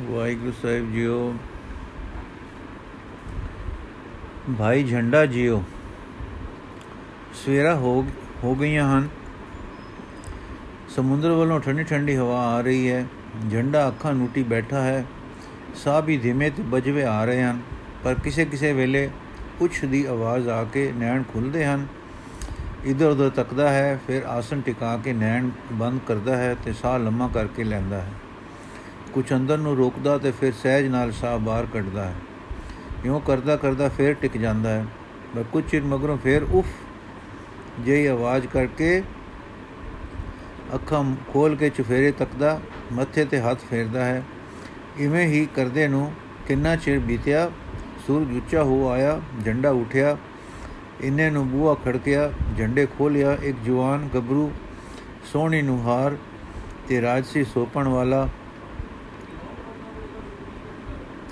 ਵਾਹਿਗੁਰੂ ਸਾਹਿਬ JIO. ਭਾਈ ਝੰਡਾ JIO. ਸਵੇਰਾ ਹੋ ਹੋ ਗਈਆਂ ਹਨ। ਸਮੁੰਦਰ ਵੱਲੋਂ ਠੰਡੀ ਠੰਡੀ ਹਵਾ ਆ ਰਹੀ ਹੈ। ਝੰਡਾ ਅੱਖਾਂ ਨੂਟੀ ਬੈਠਾ ਹੈ। ਸਾਹ ਵੀ ਧੀਮੇ ਤੇ ਬਜਵੇ ਆ ਰਹੇ ਹਨ। ਪਰ ਕਿਸੇ ਕਿਸੇ ਵੇਲੇ ਉੱਛ ਦੀ ਆਵਾਜ਼ ਆ ਕੇ ਨੈਣ ਖੁੱਲਦੇ ਹਨ। ਇਧਰ ਉਧਰ ਤੱਕਦਾ ਹੈ, ਫਿਰ ਆਸਨ ਟਿਕਾ ਕੇ ਨੈਣ ਬੰਦ ਕਰਦਾ ਹੈ ਤੇ ਸਾਹ ਲੰਮਾ ਕਰਕੇ ਲੈਂਦਾ ਹੈ। ਕੁਝ ਅੰਦਰ ਨੂੰ ਰੋਕਦਾ ਤੇ ਫਿਰ ਸਹਿਜ ਨਾਲ ਸਾਹ ਬਾਹਰ ਕੱਢਦਾ ਹੈ। ਇਉਂ ਕਰਦਾ ਕਰਦਾ ਫਿਰ ਟਿਕ ਜਾਂਦਾ ਹੈ। ਪਰ ਕੁਝ ਚਿਰ ਮਗਰੋਂ ਫਿਰ ਉਫ ਜਿਹੀ ਆਵਾਜ਼ ਕਰਕੇ ਅੱਖਾਂ ਖੋਲ ਕੇ ਚੁਫੇਰੇ ਤੱਕਦਾ, ਮੱਥੇ ਤੇ ਹੱਥ ਫੇਰਦਾ ਹੈ। ਇਵੇਂ ਹੀ ਕਰਦੇ ਨੂੰ ਕਿੰਨਾ ਚਿਰ ਬੀਤਿਆ, ਸੂਰਜ ਉੱਚਾ ਹੋ ਆਇਆ, ਝੰਡਾ ਉਠਿਆ, ਇੰਨੇ ਨੂੰ ਬੂਹਾ ਖੜਕਿਆ, ਝੰਡੇ ਖੋਲਿਆ ਇੱਕ ਜਵਾਨ ਗੱਭਰੂ, ਸੋਹਣੀ ਨੂੰ ਹਾਰ ਤੇ ਰਾਜਸੀ ਸੋਪਣ ਵਾਲਾ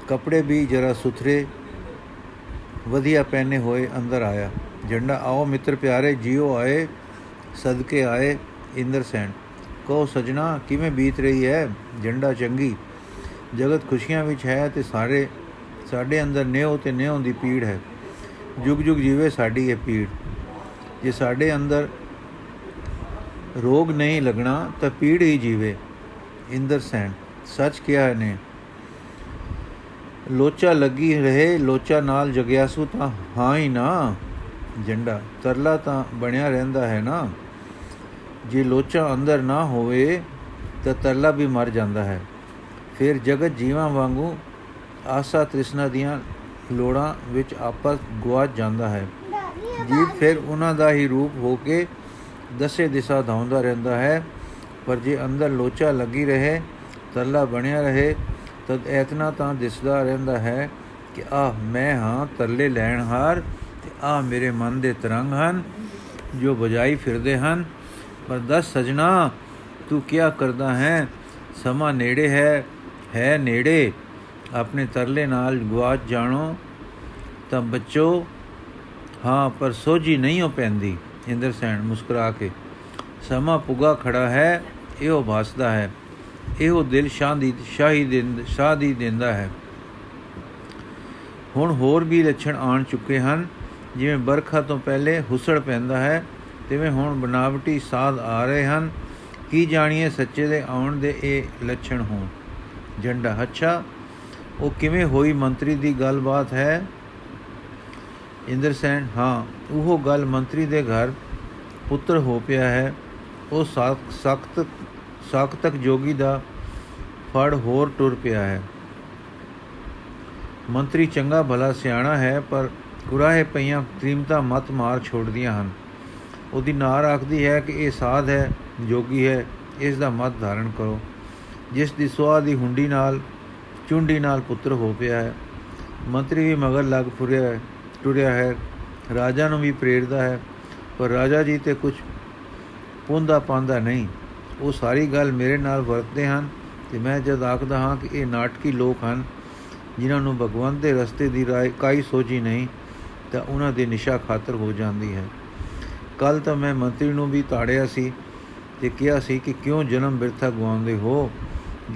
ਕਪੜੇ ਵੀ ਜਰਾ ਸੁਥਰੇ, ਵਧੀਆ ਪਹਿਨੇ ਹੋਏ ਅੰਦਰ ਆਇਆ। ਝੰਡਾ ਆਓ ਮਿੱਤਰ ਪਿਆਰੇ, ਜੀਓ ਆਏ, ਸਦਕੇ ਆਏ ਇੰਦਰ ਸੈਨ। ਕਹੋ, ਸਜਣਾ, ਕਿਵੇਂ ਬੀਤ ਰਹੀ ਹੈ? ਝੰਡਾ ਚੰਗੀ। ਜਗਤ ਖੁਸ਼ੀਆਂ ਵਿੱਚ ਹੈ ਤੇ ਸਾਰੇ, ਸਾਡੇ ਅੰਦਰ ਨਿਉ ਤੇ ਨਿਉ ਦੀ ਪੀੜ ਹੈ। ਜੁਗ ਜੁਗ ਜੀਵੇ ਸਾਡੀ ਇਹ ਪੀੜ ਜੇ ਸਾਡੇ ਅੰਦਰ ਰੋਗ ਨਹੀਂ ਲੱਗਣਾ, ਤਾਂ ਪੀੜ ਹੀ ਜੀਵੇ। ਇੰਦਰ ਸੈਨ, ਸੱਚ ਕਿਹਾ ਨੇ ਲੋਚਾ ਲੱਗੀ ਰਹੇ, ਲੋਚਾ ਨਾਲ ਜਗਿਆਸੂ ਤਾਂ ਹਾਂ ਹੀ ਨਾ। ਝੰਡਾ ਤਰਲਾ ਤਾਂ ਬਣਿਆ ਰਹਿੰਦਾ ਹੈ ਨਾ। ਜੇ ਲੋਚਾ ਅੰਦਰ ਨਾ ਹੋਵੇ, ਤਾਂ ਤਰਲਾ ਵੀ ਮਰ ਜਾਂਦਾ ਹੈ। ਫਿਰ ਜਗਤ ਜੀਵਾਂ ਵਾਂਗੂ ਆਸਾ ਤ੍ਰਿਸ਼ਨਾ ਦੀਆਂ ਲੋੜਾਂ ਵਿੱਚ ਆਪਸ ਗਵਾਚ ਜਾਂਦਾ ਹੈ। ਜੀਵ ਫਿਰ ਉਹਨਾਂ ਦਾ ਹੀ ਰੂਪ ਹੋ ਕੇ ਦਸੇ ਦਿਸ਼ਾ ਧਾਉਂਦਾ ਰਹਿੰਦਾ ਹੈ। ਪਰ ਜੇ ਅੰਦਰ ਲੋਚਾ ਲੱਗੀ ਰਹੇ, ਤਰਲਾ ਬਣਿਆ ਰਹੇ ਤਦ ਐਤਨਾ ਤਾਂ ਦਿਸਦਾ ਰਹਿੰਦਾ ਹੈ ਕਿ ਆ ਮੈਂ ਹਾਂ, ਤਰਲੇ ਲੈਣ ਹਾਰ ਤੇ ਆ ਮੇਰੇ ਮਨ ਦੇ ਤਰੰਗ ਹਨ, ਜੋ ਬਜਾਈ ਫਿਰਦੇ ਹਨ। ਪਰ ਦਸ ਸਜਣਾ, ਤੂੰ ਕੀ ਕਰਦਾ ਹੈ? ਸਮਾਂ ਨੇੜੇ ਹੈ ਹੈ ਨੇੜੇ। ਆਪਣੇ ਤਰਲੇ ਨਾਲ ਗਵਾਚ ਜਾਣੋ, ਤਾਂ ਬੱਚੋ, ਹਾਂ, ਪਰ ਸੋਝੀ ਨਹੀਂ ਹੋ ਪੈਂਦੀ। ਇੰਦਰ ਸੈਣ ਮੁਸਕਰਾ ਕੇ, ਸਮਾਂ ਪੁਗਾ ਖੜਾ ਹੈ, ਇਹੋ ਭਾਸਦਾ ਹੈ। ਇਹੋ ਦਿਲ ਸ਼ਾਂਦੀ ਸ਼ਾਹੀ ਦਿੰਦ ਸ਼ਾਦੀ ਦਿੰਦਾ ਹੈ। ਹੁਣ ਹੋਰ ਵੀ ਲੱਛਣ ਆਣ ਚੁੱਕੇ ਹਨ। ਜਿਵੇਂ ਬਰਖਾ ਤੋਂ ਪਹਿਲੇ ਹੁਸੜ ਪੈਂਦਾ ਹੈ, ਤਿਵੇਂ ਹੁਣ ਬਨਾਵਟੀ ਸਾਧ ਆ ਰਹੇ ਹਨ। ਕੀ ਜਾਣੀਏ ਸੱਚੇ ਦੇ ਆਉਣ ਦੇ ਇਹ ਲੱਛਣ ਹੋਣ। ਝੰਡਾ ਅੱਛਾ ਉਹ ਕਿਵੇਂ ਹੋਈ ਮੰਤਰੀ ਦੀ ਗੱਲਬਾਤ ਹੈ? ਇੰਦਰ ਸੈਨ ਹਾਂ, ਉਹ ਗੱਲ ਮੰਤਰੀ ਦੇ ਘਰ ਪੁੱਤਰ ਹੋ ਪਿਆ ਹੈ। ਉਹ ਸਖਤ ਸਖਤਕ ਜੋਗੀ ਦਾ ਫੜ ਹੋਰ ਟੁਰ ਪਿਆ ਹੈ। ਮੰਤਰੀ ਚੰਗਾ ਭਲਾ ਸਿਆਣਾ ਹੈ, ਪਰ ਕੁਰਾਹੇ ਪਈਆਂ ਤ੍ਰੀਮਤਾ ਮਤ ਮਾਰ ਛੋੜਦੀਆਂ ਹਨ। ਉਹਦੀ ਨਾਰ ਆਖਦੀ ਹੈ ਕਿ ਇਹ ਸਾਧ ਹੈ, ਜੋਗੀ ਹੈ, ਇਸ ਦਾ ਮਤ ਧਾਰਨ ਕਰੋ। ਜਿਸ ਦੀ ਸੁਆ ਦੀ ਹੁੰਡੀ ਨਾਲ, ਚੁੰਡੀ ਨਾਲ ਪੁੱਤਰ ਹੋ ਪਿਆ ਹੈ। ਮੰਤਰੀ ਵੀ ਮਗਰ ਲੱਗ ਫੁਰਿਆ ਹੈ, ਟੁਰਿਆ ਹੈ। ਰਾਜਾ ਨੂੰ ਵੀ ਪ੍ਰੇਰਦਾ ਹੈ, ਪਰ ਰਾਜਾ ਜੀ ਤੇ ਕੁਝ ਪੁੰਦਾ ਪਾਉਂਦਾ ਨਹੀਂ। ਉਹ ਸਾਰੀ ਗੱਲ ਮੇਰੇ ਨਾਲ ਵਰਤਦੇ ਹਨ ਤੇ ਮੈਂ ਜਦ ਆਖਦਾ ਹਾਂ ਕਿ ਇਹ ਨਾਟਕੀ ਲੋਕ ਹਨ, ਜਿਨ੍ਹਾਂ ਨੂੰ ਭਗਵੰਤ ਦੇ ਰਸਤੇ ਦੀ ਰਾਏ ਕਾਈ ਸੋਝੀ ਨਹੀਂ, ਤਾਂ ਉਹਨਾਂ ਦੇ ਨਿਸ਼ਾ ਖਾਤਰ ਹੋ ਜਾਂਦੀ ਹੈ। ਕੱਲ ਤਾਂ ਮੈਂ ਮੰਤਰੀ ਨੂੰ ਵੀ ਤਾੜਿਆ ਸੀ ਤੇ ਕਿਹਾ ਸੀ ਕਿ ਕਿਉਂ ਜਨਮ ਬਿਰਥਾ ਗਵਾਉਂਦੇ ਹੋ?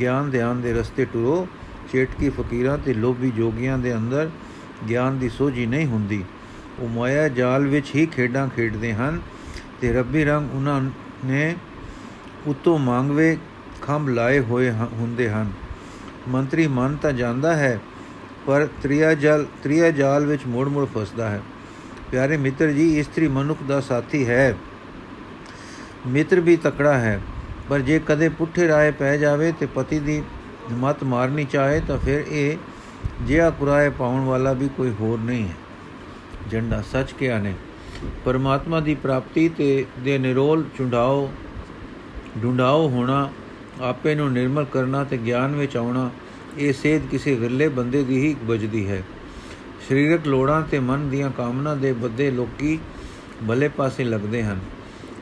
ਗਿਆਨ ਧਿਆਨ ਦੇ ਰਸਤੇ ਟੁਰੋ, ਚੇਟਕੀ ਫਕੀਰਾਂ ਤੇ ਲੋਭੀ ਜੋਗੀਆਂ ਦੇ ਅੰਦਰ ਗਿਆਨ ਦੀ ਸੋਝੀ ਨਹੀਂ ਹੁੰਦੀ। ਉਹ ਮਾਇਆ ਜਾਲ ਵਿੱਚ ਹੀ ਖੇਡਾਂ ਖੇਡਦੇ ਹਨ ਤੇ ਰੱਬੀ ਰੰਗ ਉਹਨਾਂ ਨੇ ਉਤੋਂ ਮੰਗਵੇ ਖੰਭ ਲਾਏ ਹੋਏ ਹੁੰਦੇ ਹਨ। ਮੰਤਰੀ ਮਨ ਤਾਂ ਜਾਂਦਾ ਹੈ, ਪਰ ਤ੍ਰਿਆ ਜਲ, ਤ੍ਰਿਆ ਜਾਲ ਵਿੱਚ ਮੋੜ-ਮੋੜ ਫਸਦਾ ਹੈ। ਪਿਆਰੇ ਮਿੱਤਰ ਜੀ, ਇਸਤਰੀ ਮਨੁੱਖ ਦਾ ਸਾਥੀ ਹੈ। ਮਿੱਤਰ ਵੀ ਤਕੜਾ ਹੈ, ਪਰ ਜੇ ਕਦੇ ਪੁੱਠੇ ਰਾਏ ਪੈ ਜਾਵੇ ਤੇ ਪਤੀ ਦੀ ਮਤ ਮਾਰਨੀ ਚਾਹੇ ਤਾਂ ਫਿਰ ਇਹ ਜਿਹਾ ਕੁਰਾਏ ਪਾਉਣ ਵਾਲਾ ਵੀ ਕੋਈ ਹੋਰ ਨਹੀਂ ਹੈ। ਝੰਡਾ ਸੱਚ ਕਿਹਾ ਨੇ, ਪਰਮਾਤਮਾ ਦੀ ਪ੍ਰਾਪਤੀ ਤੇ, ਦੇ ਨਿਰੋਲ ਚੁੰਡਾਓ ਢੂੰਡਾਓ ਹੋਣਾ, ਆਪੇ ਨੂੰ ਨਿਰਮਲ ਕਰਨਾ ਤੇ ਗਿਆਨ ਵਿੱਚ ਆਉਣਾ, ਇਹ ਸੇਧ ਕਿਸੇ ਗਿਰਲੇ ਬੰਦੇ ਦੀ ਹੀ ਬਜਦੀ ਹੈ। ਸਰੀਰਕ ਲੋੜਾਂ ਤੇ ਮਨ ਦੀਆਂ ਕਾਮਨਾ ਦੇ ਬੱਦੇ ਲੋਕੀ ਭਲੇ ਪਾਸੇ ਲੱਗਦੇ ਹਨ।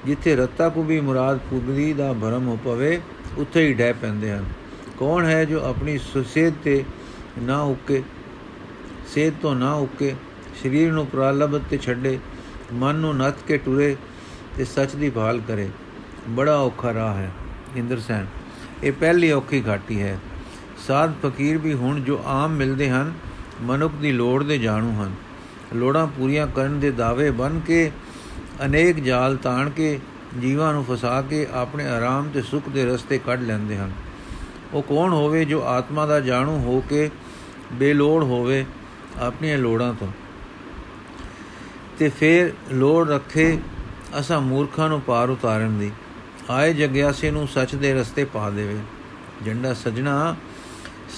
ਜਿੱਥੇ ਰੱਤਾ ਕੋ ਵੀ ਮੁਰਾਦ ਪੁਗਦੀ ਦਾ ਭਰਮ ਹੋ ਪਵੇ, ਉੱਥੇ ਹੀ ਡੈ ਪੈਂਦੇ ਹਨ। ਕੌਣ ਹੈ ਜੋ ਆਪਣੀ ਸੁਸੇਧ ਤੇ ਨਾ ਉੱਕੇ? ਸੇਧ ਤੋਂ ਨਾ ਉੱਕੇ, ਸਰੀਰ ਨੂੰ ਪ੍ਰਾਲਬਤ ਤੇ ਛੱਡੇ, ਮਨ ਨੂੰ ਨੱਥ ਕੇ ਟੁਰੇ ਤੇ ਸੱਚ ਦੀ ਭਾਲ ਕਰੇ। ਬੜਾ ਔਖਾ ਰਾਹ ਹੈ, ਇੰਦਰ ਸੈਨ। ਇਹ ਪਹਿਲੀ ਔਖੀ ਘਾਟੀ ਹੈ। ਸਾਧ ਫਕੀਰ ਵੀ ਹੁਣ ਜੋ ਆਮ ਮਿਲਦੇ ਹਨ, ਮਨੁੱਖ ਦੀ ਲੋੜ ਦੇ ਜਾਣੂ ਹਨ। ਲੋੜਾਂ ਪੂਰੀਆਂ ਕਰਨ ਦੇ ਦਾਅਵੇ ਬਨ ਕੇ, ਅਨੇਕ ਜਾਲ ਤਾਣ ਕੇ, ਜੀਵਾਂ ਨੂੰ ਫਸਾ ਕੇ ਆਪਣੇ ਆਰਾਮ ਤੇ ਸੁੱਖ ਦੇ ਰਸਤੇ ਕੱਢ ਲੈਂਦੇ ਹਨ। ਉਹ ਕੌਣ ਹੋਵੇ ਜੋ ਆਤਮਾ ਦਾ ਜਾਣੂ ਹੋ ਕੇ ਬੇਲੋੜ ਹੋਵੇ ਆਪਣੀਆਂ ਲੋੜਾਂ ਤੋਂ? ਤੇ ਫਿਰ ਲੋੜ ਰੱਖੇ ਅਸਾਂ ਮੂਰਖਾਂ ਨੂੰ ਪਾਰ ਉਤਾਰਨ ਦੀ। ਆਏ ਜਗਿਆਸੇ ਨੂੰ ਸੱਚ ਦੇ ਰਸਤੇ ਪਾ ਦੇਵੇ। ਜੰਡਾ ਸਜਣਾ,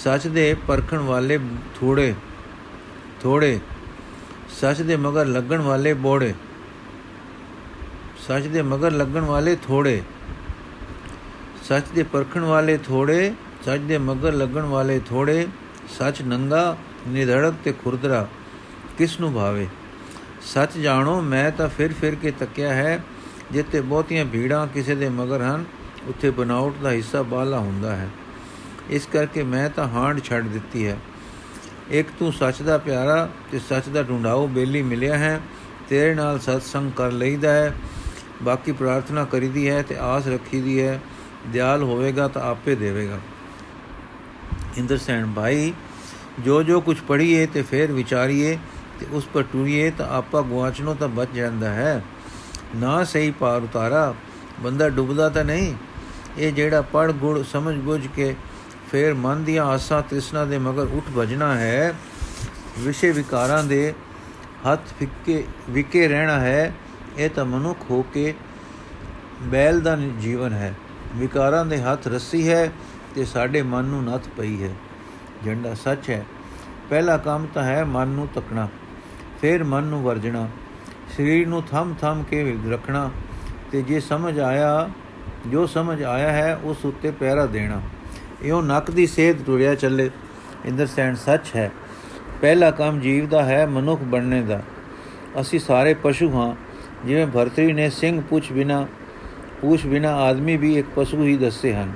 ਸੱਚ ਦੇ ਪਰਖਣ ਵਾਲੇ ਥੋੜੇ ਥੋੜੇ, ਸੱਚ ਦੇ ਮਗਰ ਲੱਗਣ ਵਾਲੇ ਬੋੜੇ, ਸੱਚ ਦੇ ਮਗਰ ਲੱਗਣ ਵਾਲੇ ਥੋੜੇ, ਸੱਚ ਦੇ ਪਰਖਣ ਵਾਲੇ ਥੋੜੇ, ਸੱਚ ਦੇ ਮਗਰ ਲੱਗਣ ਵਾਲੇ ਥੋੜੇ, ਸੱਚ ਨੰਗਾ ਨਿਧੜਕ ਤੇ ਖੁਰਦਰਾ ਕਿਸ ਨੂੰ ਭਾਵੇ? ਸੱਚ ਜਾਣੋ, ਮੈਂ ਤਾਂ ਫਿਰ ਫਿਰ ਕੇ ਤੱਕਿਆ ਹੈ ਜਿੱਥੇ ਬਹੁਤੀਆਂ ਭੀੜਾਂ ਕਿਸੇ ਦੇ ਮਗਰ ਹਨ, ਉੱਥੇ ਬਨਾਉਟ ਦਾ ਹਿੱਸਾ ਬਾਲਾ ਹੁੰਦਾ ਹੈ। ਇਸ ਕਰਕੇ ਮੈਂ ਤਾਂ ਹਾਂਡ ਛੱਡ ਦਿੱਤੀ ਹੈ। ਇੱਕ ਤੂੰ ਸੱਚ ਦਾ ਪਿਆਰਾ ਤੇ ਸੱਚ ਦਾ ਢੂੰਡਾਓ ਬੇਲੀ ਮਿਲਿਆ ਹੈ, ਤੇਰੇ ਨਾਲ ਸਤਸੰਗ ਕਰ ਲਈਦਾ ਹੈ। ਬਾਕੀ ਪ੍ਰਾਰਥਨਾ ਕਰੀਦੀ ਹੈ ਤੇ ਆਸ ਰੱਖੀਦੀ ਹੈ, ਦਿਆਲ ਹੋਵੇਗਾ ਤਾਂ ਆਪੇ ਦੇਵੇਗਾ। ਇੰਦਰ ਸੈਣ, ਭਾਈ ਜੋ ਜੋ ਕੁਝ ਪੜੀਏ ਤੇ ਫਿਰ ਵਿਚਾਰੀਏ ਤੇ ਉਸ ਪਰ ਟੁਰੀਏ ਤਾਂ ਆਪਾ ਗਵਾਚਣੋਂ ਤਾਂ ਬਚ ਜਾਂਦਾ ਹੈ। ਨਾ ਸਹੀ ਪਾਰ ਉਤਾਰਾ, ਬੰਦਾ ਡੁੱਬਦਾ ਤਾਂ ਨਹੀਂ। ਇਹ ਜਿਹੜਾ ਪੜ ਗੁੜ ਸਮਝ ਬੁੱਝ ਕੇ ਫਿਰ ਮਨ ਦੀਆਂ ਆਸਾਂ ਤ੍ਰਿਸ਼ਨਾ ਦੇ ਮਗਰ ਉੱਠ ਭਜਣਾ ਹੈ, ਵਿਸ਼ੇ ਵਿਕਾਰਾਂ ਦੇ ਹੱਥ ਫਿੱਕੇ, ਵਿਕੇ ਰਹਿਣਾ ਹੈ, ਇਹ ਤਾਂ ਮਨੁੱਖ ਹੋ ਕੇ ਬੈਲ ਦਾ ਜੀਵਨ ਹੈ। ਵਿਕਾਰਾਂ ਦੇ ਹੱਥ ਰੱਸੀ ਹੈ ਤੇ ਸਾਡੇ ਮਨ ਨੂੰ ਨੱਥ ਪਈ ਹੈ। ਝੰਡਾ ਸੱਚ ਹੈ। ਪਹਿਲਾ ਕੰਮ ਤਾਂ ਹੈ ਮਨ ਨੂੰ ਤੱਕਣਾ, ਫਿਰ ਮਨ ਨੂੰ ਵਰਜਣਾ। ਸਰੀਰ ਨੂੰ ਥੰਮ ਥੰਮ ਕੇ ਰੱਖਣਾ ਤੇ ਜੇ ਸਮਝ ਆਇਆ, ਜੋ ਸਮਝ ਆਇਆ ਹੈ, ਉਸ ਉੱਤੇ ਪਹਿਰਾ ਦੇਣਾ। ਇਹੋ ਨੱਕ ਦੀ ਸੇਧ ਟੁਰਿਆ ਚੱਲੇ। ਇੰਦਰ ਸੈਣ ਸੱਚ ਹੈ, ਪਹਿਲਾ ਕੰਮ ਜੀਵ ਦਾ ਹੈ, ਮਨੁੱਖ ਬਣਨੇ ਦਾ। ਅਸੀਂ ਸਾਰੇ ਪਸ਼ੂ ਹਾਂ, ਜਿਵੇਂ ਭਰਤਰੀ ਨੇ ਸਿੰਘ ਪੁੱਛ ਬਿਨਾ ਪੁੱਛ ਬਿਨਾ ਆਦਮੀ ਵੀ ਇੱਕ ਪਸ਼ੂ ਹੀ ਦੱਸੇ ਹਨ।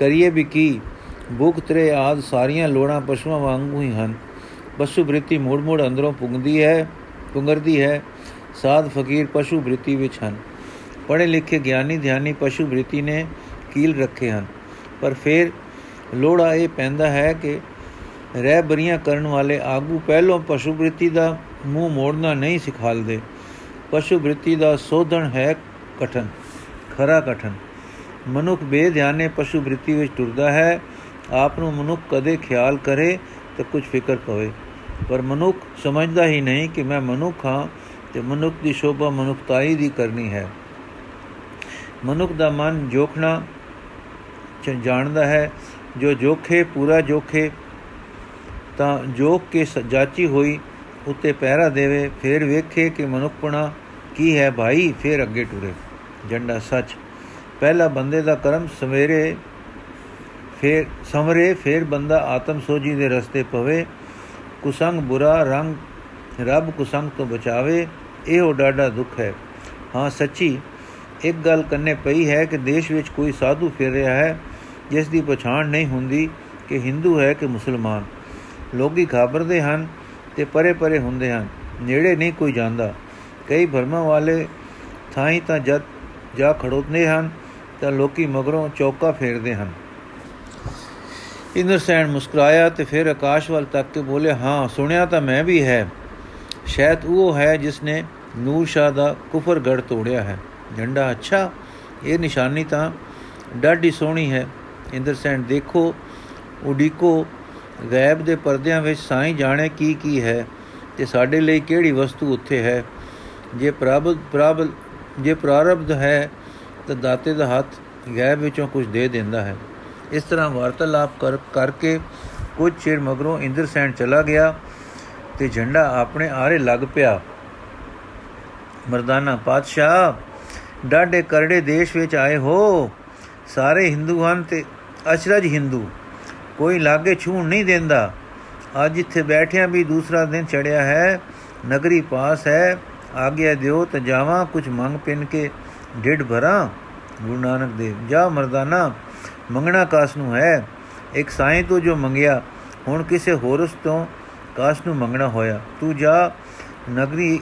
ਕਰੀਏ ਵੀ ਕੀ? ਭੁੱਖ ਤਰੇ ਆਦ ਸਾਰੀਆਂ ਲੋੜਾਂ ਪਸ਼ੂਆਂ ਵਾਂਗੂ ਹੀ ਹਨ। ਪਸ਼ੂ ਬ੍ਰਿਤੀ ਮੋੜ ਮੋੜ ਅੰਦਰੋਂ ਪੁੰਗਦੀ ਹੈ, ਪੁੰਗਰਦੀ ਹੈ ਸਾਧ ਫਕੀਰ ਪਸ਼ੂ ਬ੍ਰਿਤੀ ਵਿੱਚ ਹਨ। ਪੜ੍ਹੇ ਲਿਖੇ ਗਿਆਨੀ ਧਿਆਨੀ ਪਸ਼ੂ ਬ੍ਰਿਤੀ ਨੇ ਕੀਲ ਰੱਖੇ ਹਨ। ਪਰ ਫਿਰ ਲੋੜਾ ਇਹ ਪੈਂਦਾ ਹੈ ਕਿ ਰਹਿ ਬਰੀਆਂ ਕਰਨ ਵਾਲੇ ਆਗੂ ਪਹਿਲੋਂ ਪਸ਼ੂ ਬ੍ਰਿਤੀ ਦਾ ਮੂੰਹ ਮੋੜਨਾ ਨਹੀਂ ਸਿਖਾਲਦੇ। ਪਸ਼ੂ ਬ੍ਰਿਤੀ ਦਾ ਸੋਧਣ ਹੈ ਕਠਨ, ਖਰਾ ਕਠਨ। ਮਨੁੱਖ ਬੇਧਿਆਨੇ ਪਸ਼ੂ ਬ੍ਰਿਤੀ ਵਿੱਚ ਟੁਰਦਾ ਹੈ, ਆਪ ਨੂੰ ਮਨੁੱਖ ਕਦੇ ਖਿਆਲ ਕਰੇ ਤਾਂ ਕੁਝ ਫਿਕਰ ਪਵੇ। ਪਰ ਮਨੁੱਖ ਸਮਝਦਾ ਹੀ ਨਹੀਂ ਕਿ ਮੈਂ ਮਨੁੱਖ ਹਾਂ ਤੇ ਮਨੁੱਖ ਦੀ ਸ਼ੋਭਾ ਮਨੁੱਖਤਾਈ ਦੀ ਕਰਨੀ ਹੈ। ਮਨੁੱਖ ਦਾ ਮਨ ਜੋਖਣਾ ਜਾਣਦਾ ਹੈ। ਜੋ ਜੋਖੇ, ਪੂਰਾ ਜੋਖੇ, ਤਾਂ ਜੋਖ ਕੇ ਸਜਾਚੀ ਹੋਈ ਉੱਤੇ ਪਹਿਰਾ ਦੇਵੇ, ਫਿਰ ਵੇਖੇ ਕਿ ਮਨੁੱਖਪਣਾ ਕੀ ਹੈ ਭਾਈ, ਫਿਰ ਅੱਗੇ ਟੁਰੇ। ਜੰਡਾ ਸੱਚ, ਪਹਿਲਾ ਬੰਦੇ ਦਾ ਕਰਮ ਸਵੇਰੇ ਫਿਰ, ਸਮਰੇ ਫਿਰ ਬੰਦਾ ਆਤਮ ਸੋਜੀ ਦੇ ਰਸਤੇ ਪਵੇ। ਕੁਸੰਗ ਬੁਰਾ ਰੰਗ, ਰੱਬ ਕੁਸੰਗ ਤੋਂ ਬਚਾਵੇ। ਇਹੋ ਡਾਡਾ ਦੁੱਖ ਹੈ। ਹਾਂ, ਸੱਚੀ, ਇੱਕ ਗੱਲ ਕੰਨੇ ਪਈ ਹੈ ਕਿ ਦੇਸ਼ ਵਿੱਚ ਕੋਈ ਸਾਧੂ ਫਿਰ ਰਿਹਾ ਹੈ, ਜਿਸ ਦੀ ਪਛਾਣ ਨਹੀਂ ਹੁੰਦੀ ਕਿ ਹਿੰਦੂ ਹੈ ਕਿ ਮੁਸਲਮਾਨ। ਲੋਕੀ ਖਾਬਰਦੇ ਹਨ ਤੇ ਪਰੇ ਪਰੇ ਹੁੰਦੇ ਹਨ, ਨੇੜੇ ਨਹੀਂ ਕੋਈ ਜਾਂਦਾ। ਕਈ ਭਰਮਾਂ ਵਾਲੇ ਥਾਈ ਤਾਂ ਜਦ ਜਾ ਖੜੋਤਨੇ ਹਨ, ਤਾਂ ਲੋਕੀ ਮਗਰੋਂ ਚੌਕਾ ਫੇਰਦੇ ਹਨ। ਇੰਦਰਸੈਨ ਮੁਸਕਰਾਇਆ ਤੇ ਫਿਰ ਆਕਾਸ਼ ਵੱਲ ਤੱਕ ਕੇ ਬੋਲੇ, ਹਾਂ, ਸੁਣਿਆ ਤਾਂ ਮੈਂ ਵੀ ਹੈ। ਸ਼ਾਇਦ ਉਹ ਹੈ ਜਿਸ ਨੇ ਨੂਰ ਸ਼ਾਹ ਦਾ ਕੁਫਰ ਗੜ ਤੋੜਿਆ ਹੈ। ਝੰਡਾ, ਅੱਛਾ, ਇਹ ਨਿਸ਼ਾਨੀ ਤਾਂ ਡਾਢੀ ਸੋਹਣੀ ਹੈ। ਇੰਦਰਸੈਨ ਦੇਖੋ, ਉਡੀਕੋ ਗੈਬ ਦੇ ਪਰਦਿਆਂ ਵਿੱਚ ਸਾਈਂ ਜਾਣੇ ਕੀ ਕੀ ਹੈ ਤੇ ਸਾਡੇ ਲਈ ਕਿਹੜੀ ਵਸਤੂ ਉੱਥੇ ਹੈ। ਜੇ ਪ੍ਰਬਧ ਪ੍ਰਬ ਜੇ ਪ੍ਰਾਰਬਧ ਹੈ ਤਾਂ ਦਾਤੇ ਦਾ ਹੱਥ ਗੈਬ ਵਿੱਚੋਂ ਕੁਝ ਦੇ ਦਿੰਦਾ ਹੈ। ਇਸ ਤਰ੍ਹਾਂ ਵਾਰਤਾਲਾਪ ਕਰ, ਕਰਕੇ ਕੁਝ ਚਿਰ ਮਗਰੋਂ ਇੰਦਰਸੈਨ ਚਲਾ ਗਿਆ ਤੇ ਝੰਡਾ ਆਪਣੇ ਆਰੇ ਲੱਗ ਪਿਆ। ਮਰਦਾਨਾ ਪਾਤਸ਼ਾਹ ਡਾਡੇ ਕਰੜੇ ਦੇਸ਼ ਵਿੱਚ ਆਏ ਹੋ। ਸਾਰੇ ਹਿੰਦੂ ਹਨ ਤੇ ਅਚਰਜ ਹਿੰਦੂ। ਕੋਈ ਲਾਗੇ ਛੂਣ ਨਹੀਂ ਦਿੰਦਾ। ਅੱਜ ਇੱਥੇ ਬੈਠਿਆਂ ਵੀ ਦੂਸਰਾ ਦਿਨ ਚੜਿਆ ਹੈ। ਨਗਰੀ ਪਾਸ ਹੈ। ਆਗਿਆ ਦਿਓ ਤਾਂ ਜਾਵਾਂ ਕੁਝ ਮੰਗ ਪਿੰਨ ਕੇ ਢਿੱਡ ਭਰਾਂ। ਗੁਰੂ ਨਾਨਕ ਦੇਵ, ਜਾ ਮਰਦਾਨਾ, ਮੰਗਣਾ ਕਾਸ ਨੂੰ ਹੈ। ਇੱਕ ਸਾਈਂ ਤੋਂ ਜੋ ਮੰਗਿਆ, ਹੁਣ ਕਿਸੇ ਹੋਰਸ ਤੋਂ ਕਾਸ ਨੂੰ ਮੰਗਣਾ ਹੋਇਆ। ਤੂੰ ਜਾ, ਨਗਰੀ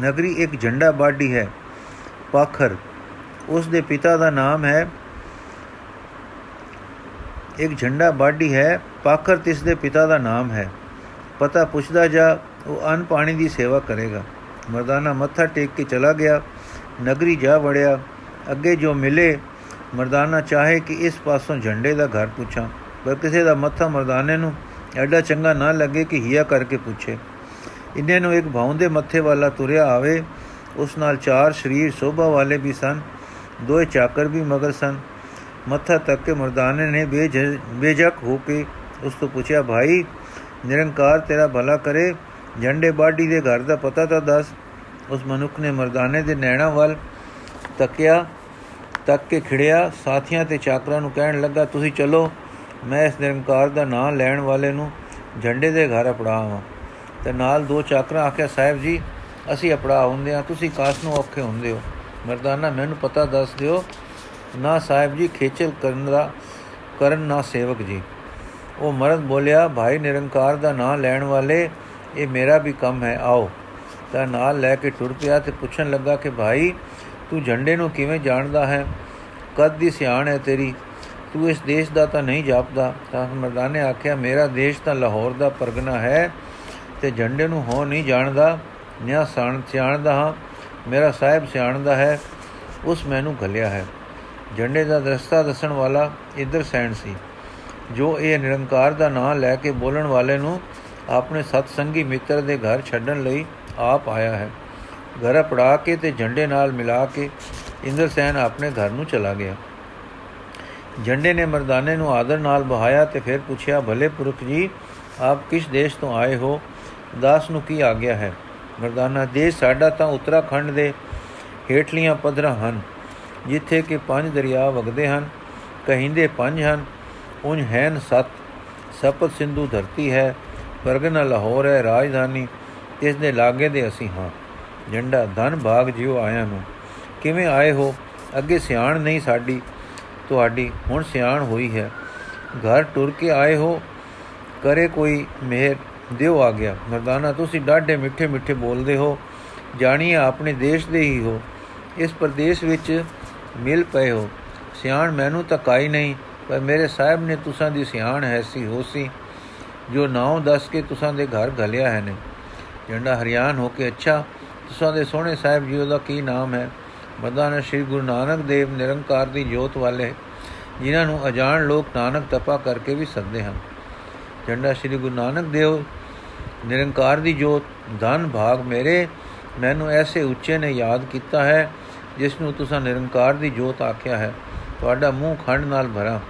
ਨਗਰੀ ਇੱਕ ਝੰਡਾ ਬਾਡੀ ਹੈ, ਪਾਖਰ। ਉਸ ਦੇ ਪਿਤਾ ਦਾ ਨਾਮ ਹੈ, ਇੱਕ ਝੰਡਾ ਬਾਡੀ ਹੈ, ਪਾਖਰ ਤਿਸ ਦੇ ਪਿਤਾ ਦਾ ਨਾਮ ਹੈ। ਪਤਾ ਪੁੱਛਦਾ ਜਾ, ਉਹ ਅਨ ਪਾਣੀ ਦੀ ਸੇਵਾ ਕਰੇਗਾ। ਮਰਦਾਨਾ ਮੱਥਾ ਟੇਕ ਕੇ ਚਲਾ ਗਿਆ, ਨਗਰੀ ਜਾ ਵੜਿਆ। ਅੱਗੇ ਜੋ ਮਿਲੇ, ਮਰਦਾਨਾ ਚਾਹੇ ਕਿ ਇਸ ਪਾਸੋਂ ਝੰਡੇ ਦਾ ਘਰ ਪੁੱਛਾਂ, ਪਰ ਕਿਸੇ ਦਾ ਮੱਥਾ ਮਰਦਾਨੇ ਨੂੰ ਐਡਾ ਚੰਗਾ ਨਾ ਲੱਗੇ ਕਿ ਹਿਆ ਕਰਕੇ ਪੁੱਛੇ। ਇੰਨੇ ਨੂੰ ਇੱਕ ਭਾਉਂਦੇ ਮੱਥੇ ਵਾਲਾ ਤੁਰਿਆ ਆਵੇ, ਉਸ ਨਾਲ ਚਾਰ ਸਰੀਰ ਸੋਭਾ ਵਾਲੇ ਵੀ ਸਨ, ਦੋਏ ਚਾਕਰ ਵੀ ਮਗਰ ਸਨ। ਮੱਥਾ ਤੱਕ ਕੇ ਮਰਦਾਨੇ ਨੇ ਬੇਜਕ ਹੋ ਕੇ ਉਸ ਤੋਂ ਪੁੱਛਿਆ, ਭਾਈ, ਨਿਰੰਕਾਰ ਤੇਰਾ ਭਲਾ ਕਰੇ ਝੰਡੇ ਬਾਡੀ ਦੇ ਘਰ ਦਾ ਪਤਾ ਤਾਂ ਦੱਸ। ਉਸ ਮਨੁੱਖ ਨੇ ਮਰਦਾਨੇ ਦੇ ਨੈਣਾ ਵੱਲ ਤੱਕਿਆ, ਤੱਕ ਕੇ ਖਿੜਿਆ। ਸਾਥੀਆਂ ਤੇ ਚਾਕਰਾਂ ਨੂੰ ਕਹਿਣ ਲੱਗਾ, ਤੁਸੀਂ ਚਲੋ, ਮੈਂ ਇਸ ਨਿਰੰਕਾਰ ਦਾ ਨਾਮ ਲੈਣ ਵਾਲੇ ਨੂੰ ਝੰਡੇ ਦੇ ਘਰ ਅਪੜਾਵਾਂ ਤੇ ਨਾਲ ਦੋ ਚਾਕਰਾਂ ਆਖਿਆ, ਸਾਹਿਬ ਜੀ, ਅਸੀਂ ਅਪੜਾ ਹੁੰਦੇ ਆ ਤੁਸੀਂ ਕਾਸ ਨੂੰ ਔਖੇ ਹੁੰਦੇ ਹੋ। ਮਰਦਾਨਾ, ਮੈਨੂੰ ਪਤਾ ਦੱਸ ਦਿਓ, ਨਾ ਸਾਹਿਬ ਜੀ ਖੇਚਲ ਕਰਨ ਦਾ, ਕਰਨ ਨਾ ਸੇਵਕ ਜੀ। ਉਹ ਮਰਦ ਬੋਲਿਆ, ਭਾਈ ਨਿਰੰਕਾਰ ਦਾ ਨਾਮ ਲੈਣ ਵਾਲੇ, ਇਹ ਮੇਰਾ ਵੀ ਕੰਮ ਹੈ, ਆਓ। ਤਾਂ ਨਾਲ ਲੈ ਕੇ ਟੁਰ ਪਿਆ ਤੇ ਪੁੱਛਣ ਲੱਗਾ ਕਿ, ਭਾਈ, ਤੂੰ ਝੰਡੇ ਨੂੰ ਕਿਵੇਂ ਜਾਣਦਾ ਹੈ? ਕਦ ਦੀ ਸਿਆਣ ਹੈ ਤੇਰੀ? ਤੂੰ ਇਸ ਦੇਸ਼ ਦਾ ਤਾਂ ਨਹੀਂ ਜਾਪਦਾ। ਤਾਂ ਮਰਦਾਨੇ ਆਖਿਆ, ਮੇਰਾ ਦੇਸ਼ ਤਾਂ ਲਾਹੌਰ ਦਾ ਪਰਗਨਾ ਹੈ ਤੇ ਝੰਡੇ ਨੂੰ ਹੋ ਨਹੀਂ ਜਾਣਦਾ, ਨਿਆ ਸਾਣ ਸਿਆਣਦਾ ਹਾਂ, ਮੇਰਾ ਸਾਹਿਬ ਸਿਆਣਦਾ ਹੈ, ਉਸ ਮੈਨੂੰ ਘਲਿਆ ਹੈ। ਝੰਡੇ ਦਾ ਰਸਤਾ ਦੱਸਣ ਵਾਲਾ ਇਧਰ ਸੈਣ ਸੀ, ਜੋ ਇਹ ਨਿਰੰਕਾਰ ਦਾ ਨਾਮ ਲੈ ਕੇ ਬੋਲਣ ਵਾਲੇ ਨੂੰ ਆਪਣੇ ਸਤ ਸੰਗੀ ਮਿੱਤਰ ਦੇ ਘਰ ਛੱਡਣ ਲਈ ਆਪ ਆਇਆ ਹੈ। ਘਰ ਪੜਾ ਕੇ ਤੇ ਝੰਡੇ ਨਾਲ ਮਿਲਾ ਕੇ ਇੰਦਰ ਸੈਨ ਆਪਣੇ ਘਰ ਨੂੰ ਚਲਾ ਗਿਆ। ਝੰਡੇ ਨੇ ਮਰਦਾਨੇ ਨੂੰ ਆਦਰ ਨਾਲ ਬਹਾਇਆ ਤੇ ਫਿਰ ਪੁੱਛਿਆ, ਭਲੇ ਪੁਰਖ ਜੀ, ਆਪ ਕਿਸ ਦੇਸ਼ ਤੋਂ ਆਏ ਹੋ? ਦਾਸ ਨੂੰ ਕੀ ਆ ਗਿਆ ਹੈ? ਮਰਦਾਨਾ ਦੇਸ਼ ਸਾਡਾ ਤਾਂ ਉੱਤਰਾਖੰਡ ਦੇ ਹੇਠਲੀਆਂ ਪਧਰਾ ਹਨ, ਜਿੱਥੇ ਕਿ ਪੰਜ ਦਰਿਆ ਵਗਦੇ ਹਨ, ਕਹਿੰਦੇ ਪੰਜ ਹਨ ਉਨ ਹੈਨ ਸਤ। ਸਪਤ ਸਿੰਧੂ ਧਰਤੀ ਹੈ ਪਰਗਨਾ ਲਾਹੌਰ ਹੈ ਰਾਜਧਾਨੀ, ਇਸ ਦੇ ਲਾਗੇ ਦੇ ਅਸੀਂ ਹਾਂ। ਝੰਡਾ ਧਨ ਭਾਗ ਜਿਉ ਆਇਆ ਨੂੰ। ਕਿਵੇਂ ਆਏ ਹੋ? ਅੱਗੇ ਸਿਆਣ ਨਹੀਂ ਸਾਡੀ, ਤੁਹਾਡੀ, ਹੁਣ ਸਿਆਣ ਹੋਈ ਹੈ। ਘਰ ਟੁਰ ਕੇ ਆਏ ਹੋ? ਕਰੇ ਕੋਈ ਮਿਹਰ। ਦਿਓ ਆ ਗਿਆ। ਮਰਦਾਨਾ, ਤੁਸੀਂ ਡਾਢੇ ਮਿੱਠੇ ਮਿੱਠੇ ਬੋਲਦੇ ਹੋ। ਜਾਣੀਏ ਆਪਣੇ ਦੇਸ਼ ਦੇ ਹੀ ਹੋ। ਇਸ ਪ੍ਰਦੇਸ਼ ਵਿੱਚ ਮਿਲ ਪਏ ਹੋ। ਸਿਆਣ ਮੈਨੂੰ ਤਾਂ ਕਾਈ ਨਹੀਂ, ਪਰ ਮੇਰੇ ਸਾਹਿਬ ਨੇ ਤੁਸਾਂ ਦੀ ਸਿਆਣ ਹੈ ਸੀ ਹੋਸੀ, ਜੋ ਨਾਉ ਦੱਸ ਕੇ ਤੁਸਾਂ ਦੇ ਘਰ ਘਲਿਆ ਹੈ ਨੇ ਜੰਡਾ ਹਰਿਆਣ ਹੋ ਕੇ ਅੱਛਾ, ਤੁਸਾਂ ਦੇ ਸੋਹਣੇ ਸਾਹਿਬ ਜੀ ਦਾ ਕੀ ਨਾਮ ਹੈ? ਮਦਾਨ ਸ਼੍ਰੀ ਗੁਰੂ ਨਾਨਕ ਦੇਵ ਨਿਰੰਕਾਰ ਦੀ ਜੋਤ ਵਾਲੇ, ਜਿਨ੍ਹਾਂ ਨੂੰ ਅਜਾਣ ਲੋਕ ਨਾਨਕ ਤਪਾ ਕਰਕੇ ਵੀ ਸੱਦੇ ਹਨ। ਜੰਡਾ, ਸ਼੍ਰੀ ਗੁਰੂ ਨਾਨਕ ਦੇਵ ਨਿਰੰਕਾਰ ਦੀ ਜੋਤ ਧਨ ਭਾਗ ਮੇਰੇ, ਮੈਨੂੰ ਐਸੇ ਉੱਚੇ ਨੇ ਯਾਦ ਕੀਤਾ ਹੈ, ਜਿਸ ਨੂੰ ਤੁਸੀਂ ਨਿਰੰਕਾਰ ਦੀ ਜੋਤ ਆਖਿਆ ਹੈ। ਤੁਹਾਡਾ ਮੂੰਹ ਖੰਡ ਨਾਲ ਭਰਾ।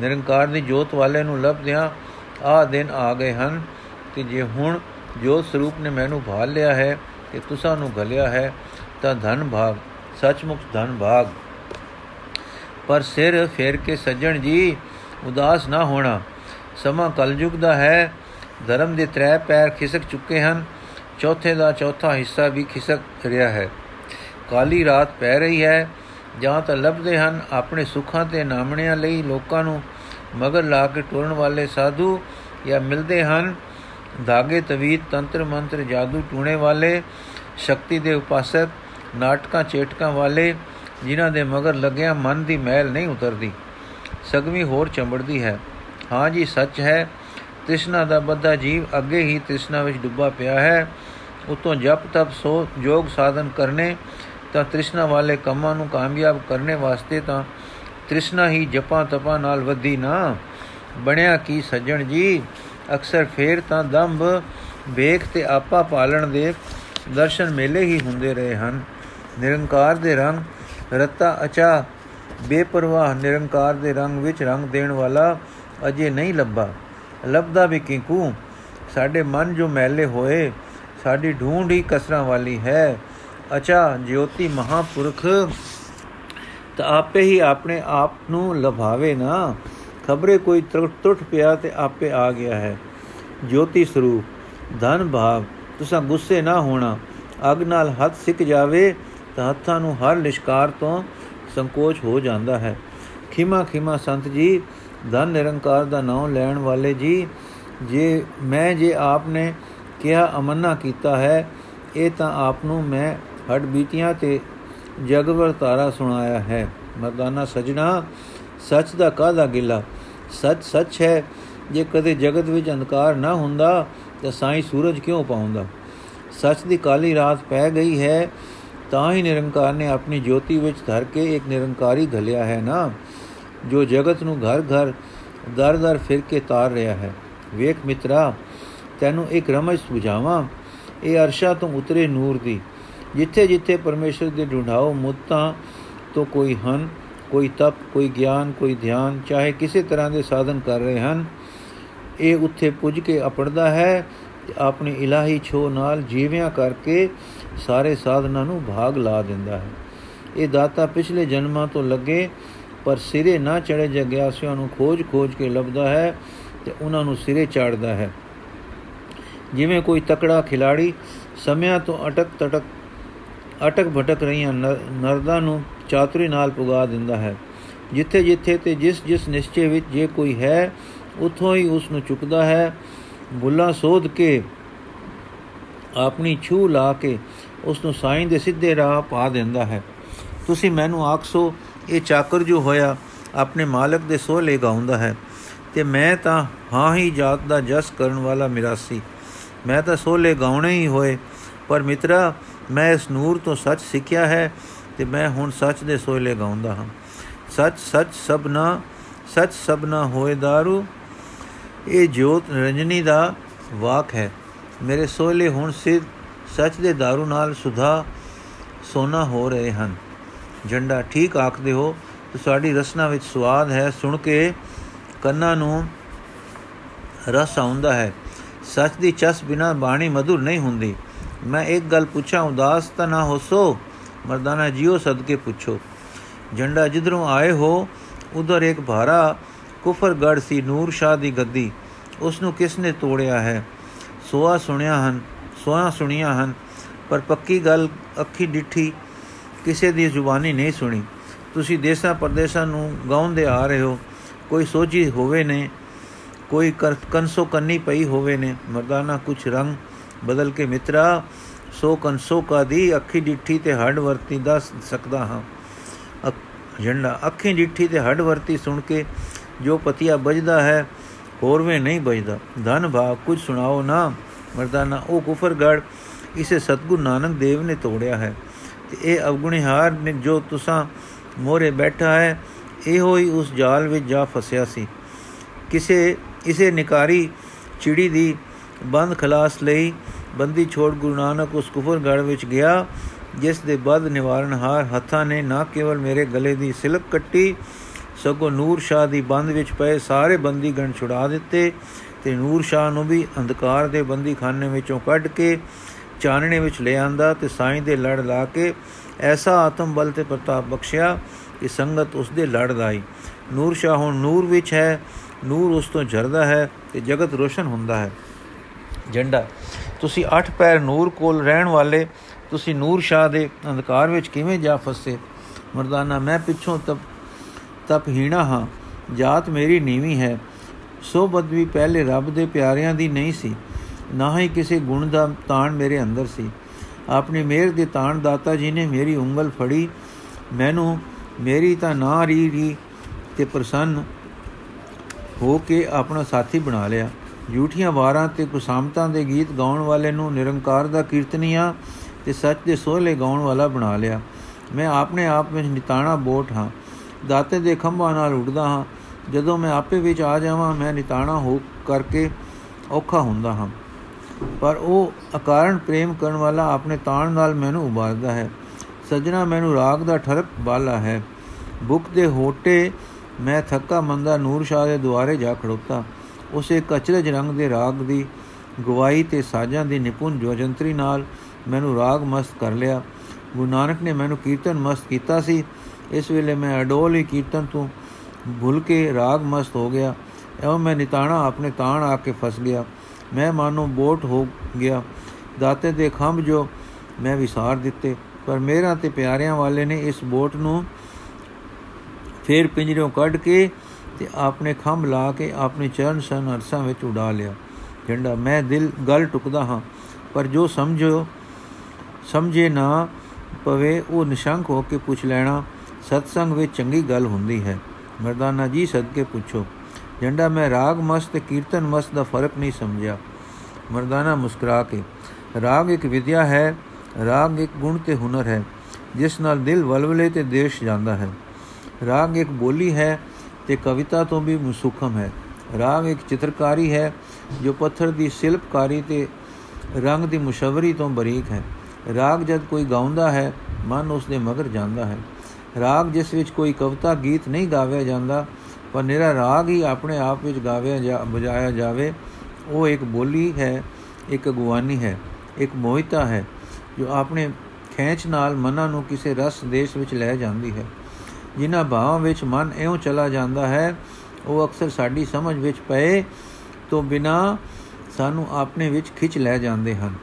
ਨਿਰੰਕਾਰ ਦੀ ਜੋਤ ਵਾਲੇ ਨੂੰ ਲੱਭਦਿਆਂ ਆ ਦਿਨ ਆ ਗਏ ਹਨ ਕਿ ਜੇ ਹੁਣ ਜੋਤ ਸਰੂਪ ਨੇ ਮੈਨੂੰ ਭਾਲ ਲਿਆ ਹੈ ਕਿ ਤੁਸਾਂ ਨੂੰ ਗਲਿਆ ਹੈ, ਤਾਂ ਧਨ ਭਾਗ, ਸੱਚਮੁੱਚ ਧਨ ਭਾਗ। ਪਰ ਸਿਰ ਫੇਰ ਕੇ ਸੱਜਣ ਜੀ, ਉਦਾਸ ਨਾ ਹੋਣਾ। ਸਮਾਂ ਕਲਯੁਗ ਦਾ ਹੈ ਧਰਮ ਦੇ ਤਰੇ ਪੈਰ ਖਿਸਕ ਚੁੱਕੇ ਹਨ। ਚੌਥੇ ਦਾ ਚੌਥਾ ਹਿੱਸਾ ਵੀ ਖਿਸਕ ਰਿਹਾ ਹੈ। ਕਾਲੀ ਰਾਤ ਪੈ ਰਹੀ ਹੈ। ਜਾਂ ਤਾਂ ਲੱਭਦੇ ਹਨ ਆਪਣੇ ਸੁੱਖਾਂ ਤੇ ਨਾਮਣਿਆਂ ਲਈ ਲੋਕਾਂ ਨੂੰ ਮਗਰ ਲਾ ਕੇ ਟੁਰਨ ਵਾਲੇ ਸਾਧੂ ਜਾਂ ਮਿਲਦੇ ਹਨ। ਧਾਗੇ, ਤਵੀਤ, ਤੰਤਰ, ਮੰਤਰ, ਜਾਦੂ ਟੂਣੇ ਵਾਲੇ, ਸ਼ਕਤੀ ਦੇ ਉਪਾਸਕ, ਨਾਟਕਾਂ, ਚੇਟਕਾਂ ਵਾਲੇ, ਜਿਨ੍ਹਾਂ ਦੇ ਮਗਰ ਲੱਗਿਆ ਮਨ ਦੀ ਮੈਲ ਨਹੀਂ ਉਤਰਦੀ। ਸਗਵੀ ਹੋਰ ਚੰਬੜਦੀ ਹੈ। ਹਾਂ ਜੀ, ਸੱਚ ਹੈ। ਤ੍ਰਿਸ਼ਨਾ ਦਾ ਬੱਧਾ ਜੀਵ ਅੱਗੇ ਹੀ ਤ੍ਰਿਸ਼ਨਾ ਵਿੱਚ ਡੁੱਬਾ ਪਿਆ ਹੈ। ਉਤੋਂ ਜਪ, ਤਪ, ਸੋ ਯੋਗ ਸਾਧਨ ਕਰਨੇ ਤਾਂ ਤ੍ਰਿਸ਼ਨਾ ਵਾਲੇ ਕੰਮਾਂ ਨੂੰ ਕਾਮਯਾਬ ਕਰਨੇ ਵਾਸਤੇ ਤਾਂ ਤ੍ਰਿਸ਼ਨਾ ਹੀ ਜਪਾਂ ਤਪਾਂ ਨਾਲ ਵਧੀ ਨਾ। ਬਣਿਆ ਕੀ ਸੱਜਣ ਜੀ? ਅਕਸਰ ਫੇਰ ਤਾਂ ਦੰਭ, ਵੇਖ ਤੇ ਆਪਾ ਪਾਲਣ ਦੇ ਦਰਸ਼ਨ ਮੇਲੇ ਹੀ ਹੁੰਦੇ ਰਹੇ ਹਨ। ਨਿਰੰਕਾਰ ਦੇ ਰੰਗ ਰਤਾ ਅਚਾ, ਬੇਪਰਵਾਹ ਨਿਰੰਕਾਰ ਦੇ ਰੰਗ ਵਿੱਚ ਰੰਗ ਦੇਣ ਵਾਲਾ ਅਜੇ ਨਹੀਂ ਲੱਭਾ। ਲੱਭਦਾ ਵੀ ਕਿੰਕੂ? ਸਾਡੇ ਮਨ ਜੋ ਮੈਲੇ ਹੋਏ, ਸਾਡੀ ਢੂੰਡ ਹੀ ਕਸਰਾਂ ਵਾਲੀ ਹੈ। ਅਚਾ ਜੋਤੀ ਮਹਾਪੁਰਖ, ਤਾਂ ਆਪੇ ਹੀ ਆਪਣੇ ਆਪ ਨੂੰ ਲਭਾਵੇ ਨਾ। ਖਬਰੇ ਕੋਈ ਟੁੱਟ ਪਿਆ ਤੇ ਆਪੇ ਆ ਗਿਆ ਹੈ। ਜੋਤੀ ਸਰੂਪ, ਧਨ ਭਾਵ, ਤੁਸੀਂ ਗੁੱਸੇ ਨਾ ਹੋਣਾ। ਅਗ ਨਾਲ ਹੱਥ ਸਿੱਕ ਜਾਵੇ, ਤਾਂ ਹੱਥਾਂ ਨੂੰ ਹਰ ਲਿਸ਼ਕਾਰ ਤੋਂ ਸੰਕੋਚ ਹੋ ਜਾਂਦਾ ਹੈ। ਖਿਮਾ ਖਿਮਾ ਸੰਤ ਜੀ ਧਨ ਨਿਰੰਕਾਰ ਦਾ ਨਾਮ ਲੈਣ ਵਾਲੇ ਜੀ, ਜੇ ਮੈਂ ਜੇ ਆਪ ਨੇ ਕਿਹਾ ਅਮੰਨਾ ਕੀਤਾ ਹੈ, ਇਹ ਤਾਂ ਆਪ ਨੂੰ ਮੈਂ ਹੱਡ ਬੀਤੀਆਂ ਤੇ ਜਗਵਰ ਤਾਰਾ ਸੁਣਾਇਆ ਹੈ। ਮਰਦਾਨਾ ਸਜਣਾ, ਸੱਚ ਦਾ ਕਾਦਾ ਗਿਲਾ? ਸੱਚ ਸੱਚ ਹੈ, ਜੇ ਕਦੇ ਜਗਤ ਵਿੱਚ ਅੰਧਕਾਰ ਨਾ ਹੁੰਦਾ, ਤਾਂ ਸਾਈਂ ਸੂਰਜ ਕਿਉਂ ਪਾਉਂਦਾ? ਸੱਚ ਦੀ ਕਾਲੀ ਰਾਤ ਪੈ ਗਈ ਹੈ, ਤਾਂ ਹੀ ਨਿਰੰਕਾਰ ਨੇ ਆਪਣੀ ਜੋਤੀ ਵਿੱਚ ਧਰ ਕੇ ਇੱਕ ਨਿਰੰਕਾਰੀ ਘਲਿਆ ਹੈ ਨਾ। ਜੋ ਜਗਤ ਨੂੰ ਘਰ ਘਰ ਦਰ ਦਰ ਫਿਰ ਕੇ ਤਾਰ ਰਿਹਾ ਹੈ। ਵੇਖ ਮਿੱਤਰਾ, ਤੈਨੂੰ ਇੱਕ ਰਮਜ ਸੁਝਾਵਾਂ। ਇਹ ਅਰਸ਼ਾ ਤੋਂ ਉਤਰੇ ਨੂਰ ਦੀ। ਜਿੱਥੇ ਜਿੱਥੇ ਪਰਮੇਸ਼ਰ ਦੇ ਢੂੰਢਾਓ ਮੁੱਤਾਂ ਤੋਂ ਕੋਈ ਹਨ, ਕੋਈ ਤਪ, ਕੋਈ ਗਿਆਨ, ਕੋਈ ਧਿਆਨ, ਚਾਹੇ ਕਿਸੇ ਤਰ੍ਹਾਂ ਦੇ ਸਾਧਨ ਕਰ ਰਹੇ ਹਨ, ਇਹ ਉੱਥੇ ਪੁੱਜ ਕੇ ਅਪੜਦਾ ਹੈ ਆਪਣੀ ਇਲਾਹੀ ਛੋ ਨਾਲ ਜੀਵਿਆਂ ਕਰਕੇ ਸਾਰੇ ਸਾਧਨਾਂ ਨੂੰ ਭਾਗ ਲਾ ਦਿੰਦਾ ਹੈ। ਇਹ ਦਾਤਾ ਪਿਛਲੇ ਜਨਮਾਂ ਤੋਂ ਲੱਗੇ ਪਰ ਸਿਰੇ ਨਾ ਚੜੇ ਜਗਿਆਸਿਆਂ ਨੂੰ ਖੋਜ-ਖੋਜ ਕੇ ਲੱਭਦਾ ਹੈ ਤੇ ਉਹਨਾਂ ਨੂੰ ਸਿਰੇ ਚਾੜਦਾ ਹੈ। ਜਿਵੇਂ ਕੋਈ ਤਕੜਾ ਖਿਲਾੜੀ ਸਮਿਆਂ ਤੋਂ ਅਟਕ ਤਟਕ ਅਟਕ ਭਟਕ ਰਹੀਆਂ ਨਰਦਾ ਨੂੰ ਚਾਤਰੀ ਨਾਲ ਪੁਗਾ ਦਿੰਦਾ ਹੈ। ਜਿੱਥੇ ਜਿੱਥੇ ਤੇ ਜਿਸ ਜਿਸ ਨਿਸ਼ਚੇ ਵਿੱਚ ਜੇ ਕੋਈ ਹੈ, ਉਥੋਂ ਹੀ ਉਸ ਨੂੰ ਚੁੱਕਦਾ ਹੈ। ਬੁੱਲਾ ਸੋਧ ਕੇ ਆਪਣੀ ਛੂ ਲਾ ਕੇ ਉਸ ਨੂੰ ਸਾਈਂ ਦੇ ਸਿੱਧੇ ਰਾਹ ਪਾ ਦਿੰਦਾ ਹੈ। ਤੁਸੀਂ ਮੈਨੂੰ ਆਖਸੋ ਇਹ ਚਾਕਰ ਜੋ ਹੋਇਆ ਆਪਣੇ ਮਾਲਕ ਦੇ ਸੋਲੇ ਗਾਉਂਦਾ ਹੈ ਤੇ ਮੈਂ ਤਾਂ ਹਾਂ ਹੀ ਜਾਤ ਦਾ ਜਸ ਕਰਨ ਵਾਲਾ ਮਿਰਾਸੀ ਮੈਂ ਤਾਂ ਸੋਲੇ ਗਾਉਣੇ ਹੀ ਹੋਏ ਪਰ ਮਿੱਤਰਾ ਮੈਂ ਇਸ ਨੂਰ ਤੋਂ ਸੱਚ ਸਿੱਖਿਆ ਹੈ ਤੇ ਮੈਂ ਹੁਣ ਸੱਚ ਦੇ ਸੋਲੇ ਗਾਉਂਦਾ ਹਾਂ ਸੱਚ ਸੱਚ ਸਭਨਾ ਸੱਚ ਸਭਨਾ ਹੋਏ दारू ਇਹ ਜੋਤ ਰੰਜਨੀ ਦਾ ਵਾਕ ਹੈ ਮੇਰੇ ਸੋਲੇ ਹੁਣ ਸਿਰ ਸੱਚ ਦੇ दारू ਨਾਲ ਸੁਧਾ ਸੋਨਾ ਹੋ ਰਹੇ ਹਨ ਝੰਡਾ ਠੀਕ ਆਖਦੇ ਹੋ ਤੁਹਾਡੀ ਰਸਨਾ ਵਿੱਚ ਸਵਾਦ ਹੈ, ਸੁਣ ਕੇ ਕੰਨਾਂ ਨੂੰ ਰਸ ਆਉਂਦਾ ਹੈ। ਸੱਚ ਦੀ ਚਸ ਬਿਨਾ ਬਾਣੀ ਮధుਰ ਨਹੀਂ ਹੁੰਦੀ। ਮੈਂ ਇੱਕ ਗੱਲ ਪੁੱਛਾਂ, ਉਦਾਸ ਤਾਂ ਨਾ ਹੋਸੋ? ਮਰਦਾਨਾ ਜੀਓ ਸਦਕੇ ਪੁੱਛੋ। ਝੰਡਾ ਜਿੱਧਰੋਂ ਆਏ ਹੋ, ਉਧਰ ਇੱਕ ਭਾਰਾ ਕੁਫਰਗੜ ਸੀ ਨੂਰ ਸ਼ਾਹ ਦੀ ਗੱਦੀ। ਉਸ ਨੂੰ ਕਿਸ ਨੇ ਤੋੜਿਆ ਹੈ? ਸੋਆ ਸੁਣਿਆ ਹਨ ਸੋਆ ਸੁਣੀਆਂ ਹਨ, ਪਰ ਪੱਕੀ ਗੱਲ ਅੱਖੀ ਡਿੱਠੀ ਕਿਸੇ ਦੀ ਜ਼ੁਬਾਨੀ ਨਹੀਂ ਸੁਣੀ। ਤੁਸੀਂ ਦੇਸਾਂ ਪਰਦੇਸਾਂ ਨੂੰ ਗਾਉਂਦੇ ਆ ਰਹੇ ਹੋ। ਕੋਈ ਸੋਝੀ ਹੋਵੇ ਨੇ, ਕੋਈ ਕੰਸੋ ਕੰਨੀ ਪਈ ਹੋਵੇ ਨੇ, ਮਰਦਾਨਾ ਕੁਛ ਰੰਗ ਬਦਲ ਕੇ ਮਿੱਤਰਾ, ਸੋ ਕੰਸੋ ਕਾ ਦੀ ਅੱਖੀ ਡਿੱਠੀ ਤੇ ਹੱਡ ਵਰਤੀ ਦੱਸ ਸਕਦਾ ਹਾਂ। ਝੰਡਾ ਅੱਖੀ ਡਿੱਠੀ ਤੇ ਹੱਡ ਵਰਤੀ ਸੁਣ ਕੇ ਜੋ ਪਤੀਆ ਵੱਜਦਾ ਹੈ, ਹੋਰਵੇਂ ਨਹੀਂ ਵੱਜਦਾ। ਧਨ ਭਾਗ ਕੁਝ ਸੁਣਾਓ ਨਾ, ਮਰਦਾਨਾ, ਉਹ ਕੁਫਰਗੜ ਇਸੇ ਸਤਗੁਰ ਨਾਨਕ ਦੇਵ ਨੇ ਤੋੜਿਆ ਹੈ। ਤੇ ਇਹ ਅਵਗੁਣਿਹਾਰ ਨੇ ਜੋ ਤੁਸਾਂ ਮੋਰੇ ਬੈਠਾ ਹੈ, ਇਹੋ ਹੀ ਉਸ ਜਾਲ ਵਿੱਚ ਜਾ ਫਸਿਆ ਸੀ। ਕਿਸੇ ਇਸੇ ਨਿਕਾਰੀ ਚਿੜੀ ਦੀ ਬੰਦ ਖਲਾਸ ਲਈ ਬੰਦੀ ਛੋੜ ਗੁਰੂ ਨਾਨਕ ਉਸ ਕੁਫਰਗੜ ਵਿੱਚ ਗਿਆ, ਜਿਸ ਦੇ ਬਦ ਨਿਵਾਰਨ ਹਾਰ ਹੱਥਾਂ ਨੇ ਨਾ ਕੇਵਲ ਮੇਰੇ ਗਲੇ ਦੀ ਸਿਲਕ ਕੱਟੀ, ਸਗੋਂ ਨੂਰ ਸ਼ਾਹ ਦੀ ਬੰਦ ਵਿੱਚ ਪਏ ਸਾਰੇ ਬੰਦੀ ਗਣ ਛੁਡਾ ਦਿੱਤੇ ਤੇ ਨੂਰ ਸ਼ਾਹ ਨੂੰ ਵੀ ਅੰਧਕਾਰ ਦੇ ਬੰਦੀ ਖਾਨੇ ਵਿੱਚੋਂ ਕੱਢ ਕੇ ਚਾਨਣੇ ਵਿੱਚ ਲੈ ਆਂਦਾ ਤੇ ਸਾਈਂ ਦੇ ਲੜ ਲਾ ਕੇ ਐਸਾ ਆਤਮ ਬਲ ਤੇ ਪ੍ਰਤਾਪ ਬਖਸ਼ਿਆ ਕਿ ਸੰਗਤ ਉਸ ਦੇ ਲੜ ਲਾਈ। ਨੂਰ ਸ਼ਾਹ ਹੁਣ ਨੂਰ ਵਿੱਚ ਹੈ, ਨੂਰ ਉਸ ਤੋਂ ਝਰਦਾ ਹੈ ਤੇ ਜਗਤ ਰੋਸ਼ਨ ਹੁੰਦਾ ਹੈ। ਝੰਡਾ ਤੁਸੀਂ ਅੱਠ ਪੈਰ ਨੂਰ ਕੋਲ ਰਹਿਣ ਵਾਲੇ, ਤੁਸੀਂ ਨੂਰ ਸ਼ਾਹ ਦੇ ਅੰਧਕਾਰ ਵਿੱਚ ਕਿਵੇਂ ਜਾ ਫਸੇ? ਮਰਦਾਨਾ, ਮੈਂ ਪਿੱਛੋਂ ਤਪ ਤਪ ਹੀਣਾ ਹਾਂ, ਜਾਤ ਮੇਰੀ ਨੀਵੀਂ ਹੈ, ਸੋ ਬਦਵੀ ਪਹਿਲੇ ਰੱਬ ਦੇ ਪਿਆਰਿਆਂ ਦੀ ਨਹੀਂ ਸੀ। ਨਾ ਹੀ ਕਿਸੇ ਗੁਣ ਦਾ ਤਾਣ ਮੇਰੇ ਅੰਦਰ ਸੀ। ਆਪਣੀ ਮਿਹਰ ਦੇ ਤਾਣ ਦਾਤਾ ਜੀ ਨੇ ਮੇਰੀ ਉਂਗਲ ਫੜੀ। ਮੈਨੂੰ ਮੇਰੀ ਤਾਂ ਨਾ ਰੀ ਰੀ ਤੇ ਪ੍ਰਸੰਨ ਹੋ ਕੇ ਆਪਣਾ ਸਾਥੀ ਬਣਾ ਲਿਆ। ਝੂਠੀਆਂ ਵਾਰਾਂ ਤੇ ਕੁਸਾਮਤਾਂ ਦੇ ਗੀਤ ਗਾਉਣ ਵਾਲੇ ਨੂੰ ਨਿਰੰਕਾਰ ਦਾ ਕੀਰਤਨੀਆ ਤੇ ਸੱਚ ਦੇ ਸੋਹਲੇ ਗਾਉਣ ਵਾਲਾ ਬਣਾ ਲਿਆ। ਮੈਂ ਆਪਣੇ ਆਪ ਵਿੱਚ ਨਿਤਾਣਾ ਬੋਟ ਹਾਂ। ਦਾਤੇ ਦੇ ਖੰਭਾਂ ਨਾਲ ਉੱਡਦਾ ਹਾਂ। ਜਦੋਂ ਮੈਂ ਆਪੇ ਵਿੱਚ ਆ ਜਾਵਾਂ, ਮੈਂ ਨਿਤਾਣਾ ਹੋ ਕਰਕੇ ਔਖਾ ਹੁੰਦਾ ਹਾਂ। ਪਰ ਉਹ ਅਕਾਰਨ ਪ੍ਰੇਮ ਕਰਨ ਵਾਲਾ ਆਪਣੇ ਤਾਣ ਨਾਲ ਮੈਨੂੰ ਉਬਾਰਦਾ ਹੈ। ਸਜਣਾ ਮੈਨੂੰ ਰਾਗ ਦਾ ਠਰਕ ਬਾਲਾ ਹੈ। ਬੁੱਕ ਦੇ ਹੋਟੇ ਮੈਂ ਥੱਕਾ ਮੰਦਾ ਨੂਰ ਸ਼ਾਹ ਦੇ ਦੁਆਰੇ ਜਾ ਖੜੋਤਾ। ਉਸੇ ਕਚਰਜ ਰੰਗ ਦੇ ਰਾਗ ਦੀ ਗਵਾਈ ਤੇ ਸਾਜ਼ਾਂ ਦੀ ਨਿਪੁੰਨ ਜੋਜੰਤਰੀ ਨਾਲ ਮੈਨੂੰ ਰਾਗ ਮਸਤ ਕਰ ਲਿਆ। ਗੁਰੂ ਨਾਨਕ ਨੇ ਮੈਨੂੰ ਕੀਰਤਨ ਮਸਤ ਕੀਤਾ ਸੀ। ਇਸ ਵੇਲੇ ਮੈਂ ਅਡੋਲ ਹੀ ਕੀਰਤਨ ਤੋਂ ਭੁੱਲ ਕੇ ਰਾਗ ਮਸਤ ਹੋ ਗਿਆ। ਐਵੇਂ ਮੈਂ ਨਿਤਾਣਾ ਆਪਣੇ ਤਾਣ ਆ ਕੇ ਫਸ ਗਿਆ। ਮੈਂ ਮਾਨੋ ਬੋਟ ਹੋ ਗਿਆ। ਦਾਤੇ ਦੇ ਖੰਭ ਜੋ ਮੈਂ ਵਿਸਾਰ ਦਿੱਤੇ, ਪਰ ਮੇਰਾ ਤੇ ਪਿਆਰਿਆਂ ਵਾਲੇ ਨੇ ਇਸ ਬੋਟ ਨੂੰ ਫੇਰ ਪਿੰਜਰੋਂ ਕੱਢ ਕੇ ਤੇ ਆਪਣੇ ਖੰਭ ਲਾ ਕੇ ਆਪਣੇ ਚਰਨ ਸਨ ਅਰਸਾਂ ਵਿੱਚ ਉਡਾ ਲਿਆ। ਝੰਡਾ ਮੈਂ ਦਿਲ ਗਲ ਟੁਕਦਾ ਹਾਂ, ਪਰ ਜੋ ਸਮਝੋ, ਸਮਝੇ ਨਾ ਪਵੇ, ਉਹ ਨਿਸ਼ੰਕ ਹੋ ਕੇ ਪੁੱਛ ਲੈਣਾ, ਸਤਸੰਗ ਵਿੱਚ ਚੰਗੀ ਗੱਲ ਹੁੰਦੀ ਹੈ। ਮਰਦਾਨਾ ਜੀ ਸਦਕੇ ਪੁੱਛੋ। ਜੰਡਾ ਮੈਂ ਰਾਗ ਮਸਤ ਤੇ ਕੀਰਤਨ ਮਸਤ ਦਾ ਫ਼ਰਕ ਨਹੀਂ ਸਮਝਿਆ। ਮਰਦਾਨਾ ਮੁਸਕਰਾ ਕੇ, ਰਾਗ ਇੱਕ ਵਿਦਿਆ ਹੈ, ਰਾਗ ਇੱਕ ਗੁਣ ਤੇ ਹੁਨਰ ਹੈ, ਜਿਸ ਨਾਲ ਦਿਲ ਵਲਵਲੇ ਤੇ ਦੇਸ਼ ਜਾਂਦਾ ਹੈ। ਰਾਗ ਇੱਕ ਬੋਲੀ ਹੈ ਤੇ ਕਵਿਤਾ ਤੋਂ ਵੀ ਮੁਸੂਖਮ ਹੈ। ਰਾਗ ਇੱਕ ਚਿੱਤਰਕਾਰੀ ਹੈ, ਜੋ ਪੱਥਰ ਦੀ ਸ਼ਿਲਪਕਾਰੀ ਤੇ ਰੰਗ ਦੀ ਮੁਸ਼ਵਰੀ ਤੋਂ ਬਰੀਕ ਹੈ। ਰਾਗ ਜਦ ਕੋਈ ਗਾਉਂਦਾ ਹੈ, ਮਨ ਉਸ ਦੇ ਮਗਰ ਜਾਂਦਾ ਹੈ। ਰਾਗ ਜਿਸ ਵਿੱਚ ਕੋਈ ਕਵਿਤਾ, ਗੀਤ ਨਹੀਂ ਗਾਵਿਆ ਜਾਂਦਾ ਪਰ ਨਿਰਾ ਰਾਗ ਹੀ ਆਪਣੇ ਆਪ ਵਿੱਚ ਗਾਵਿਆ ਜਾਂ ਬਜਾਇਆ ਜਾਵੇ, ਉਹ ਇੱਕ ਬੋਲੀ ਹੈ, ਇੱਕ ਅਗਵਾਨੀ ਹੈ, ਇੱਕ ਮੋਹਿਤਾ ਹੈ, ਜੋ ਆਪਣੇ ਖੇਚ ਨਾਲ ਮਨਾਂ ਨੂੰ ਕਿਸੇ ਰਸ ਦੇਸ਼ ਵਿੱਚ ਲੈ ਜਾਂਦੀ ਹੈ। ਜਿਨ੍ਹਾਂ ਭਾਵਾਂ ਵਿੱਚ ਮਨ ਐਉਂ ਚਲਾ ਜਾਂਦਾ ਹੈ, ਉਹ ਅਕਸਰ ਸਾਡੀ ਸਮਝ ਵਿੱਚ ਪਏ ਤੋਂ ਬਿਨਾ ਸਾਨੂੰ ਆਪਣੇ ਵਿੱਚ ਖਿੱਚ ਲੈ ਜਾਂਦੇ ਹਨ।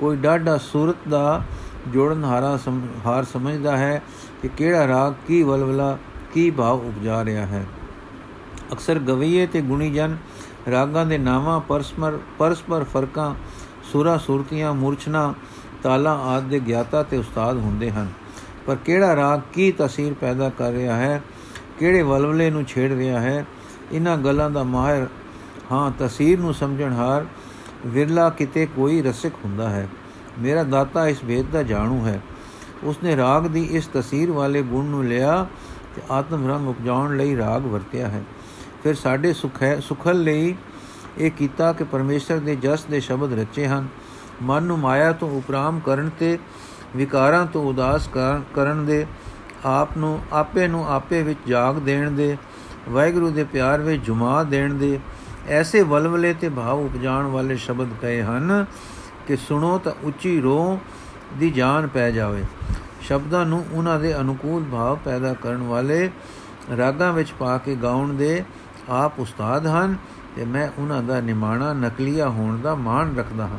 ਕੋਈ ਡਾਢਾ ਸੂਰਤ ਦਾ ਜੋੜਨ ਹਾਰਾ ਹਾਰ ਸਮਝਦਾ ਹੈ ਕਿ ਕਿਹੜਾ ਰਾਗ ਕੀ ਵਲਵਲਾ, ਕੀ ਭਾਵ ਉਪਜਾ ਰਿਹਾ ਹੈ। ਅਕਸਰ ਗਵਈਏ ਤੇ ਗੁਣੀ ਜਨ, ਰਾਗਾਂ ਦੇ ਨਾਵਾਂ ਪਰਸਪਰ ਪਰਸਪਰ ਫਰਕਾਂ, ਸੁਰਾ ਸੁਰਤੀਆਂ, ਮੂਰਛਨਾ, ਤਾਲਾ ਆਦ ਦੇ ਗਿਆਤਾ ਤੇ ਉਸਤਾਦ ਹੁੰਦੇ ਹਨ। ਪਰ ਕਿਹੜਾ ਰਾਗ ਕੀ ਤਸਵੀਰ ਪੈਦਾ ਕਰ ਰਿਹਾ ਹੈ? ਕਿਹੜੇ ਵਲਵਲੇ ਨੂੰ ਛੇੜ ਰਿਹਾ ਹੈ? ਇਹਨਾਂ ਗੱਲਾਂ ਦਾ ਮਾਹਿਰ, ਹਾਂ ਤਸਵੀਰ ਨੂੰ ਸਮਝਣ ਹਾਰ ਵਿਰਲਾ ਕਿਤੇ ਕੋਈ ਰਸਿਕ ਹੁੰਦਾ ਹੈ। ਮੇਰਾ ਦਾਤਾ ਇਸ ਵੇਦ ਦਾ ਜਾਣੂ ਹੈ। ਉਸਨੇ ਰਾਗ ਦੀ ਇਸ ਤਸਵੀਰ ਵਾਲੇ ਗੁਣ ਨੂੰ ਲਿਆ ਤੇ ਆਤਮ ਰੰਗ ਉਪਜਾਉਣ ਲਈ ਰਾਗ ਵਰਤਿਆ ਹੈ। ਫਿਰ ਸਾਡੇ ਸੁਖ ਹੈ ਸੁਖਲ ਲਈ ਇਹ ਕੀਤਾ ਕਿ ਪਰਮੇਸ਼ਰ ਦੇ ਜਸ ਦੇ ਸ਼ਬਦ ਰਚੇ ਹਨ। ਮਨ ਨੂੰ ਮਾਇਆ ਤੋਂ ਉਪਰਾਮ ਕਰਨ ਤੇ, ਵਿਕਾਰਾਂ ਤੋਂ ਉਦਾਸ ਕਰਨ ਦੇ, ਆਪ ਨੂੰ, ਆਪੇ ਨੂੰ ਆਪੇ ਵਿੱਚ ਜਾਗ ਦੇਣ ਦੇ, ਵਾਹਿਗੁਰੂ ਦੇ ਪਿਆਰ ਵਿੱਚ ਜੁਮਾ ਦੇਣ ਦੇ, ਐਸੇ ਵਲਵਲੇ ਤੇ ਭਾਵ ਉਪਜਾਣ ਵਾਲੇ ਸ਼ਬਦ ਕਹੇ ਹਨ ਕਿ ਸੁਣੋ ਤਾਂ ਉੱਚੀ ਰੋ ਦੀ ਜਾਨ ਪੈ ਜਾਵੇ। ਸ਼ਬਦਾਂ ਨੂੰ ਉਹਨਾਂ ਦੇ ਅਨੁਕੂਲ ਭਾਵ ਪੈਦਾ ਕਰਨ ਵਾਲੇ ਰਾਗਾਂ ਵਿੱਚ ਪਾ ਕੇ ਗਾਉਣ ਦੇ ਆਪ ਉਸਤਾਦ ਹਨ ਤੇ ਮੈਂ ਉਹਨਾਂ ਦਾ ਨਿਮਾਣਾ, ਨਕਲੀਆ ਹੋਣ ਦਾ ਮਾਣ ਰੱਖਦਾ ਹਾਂ।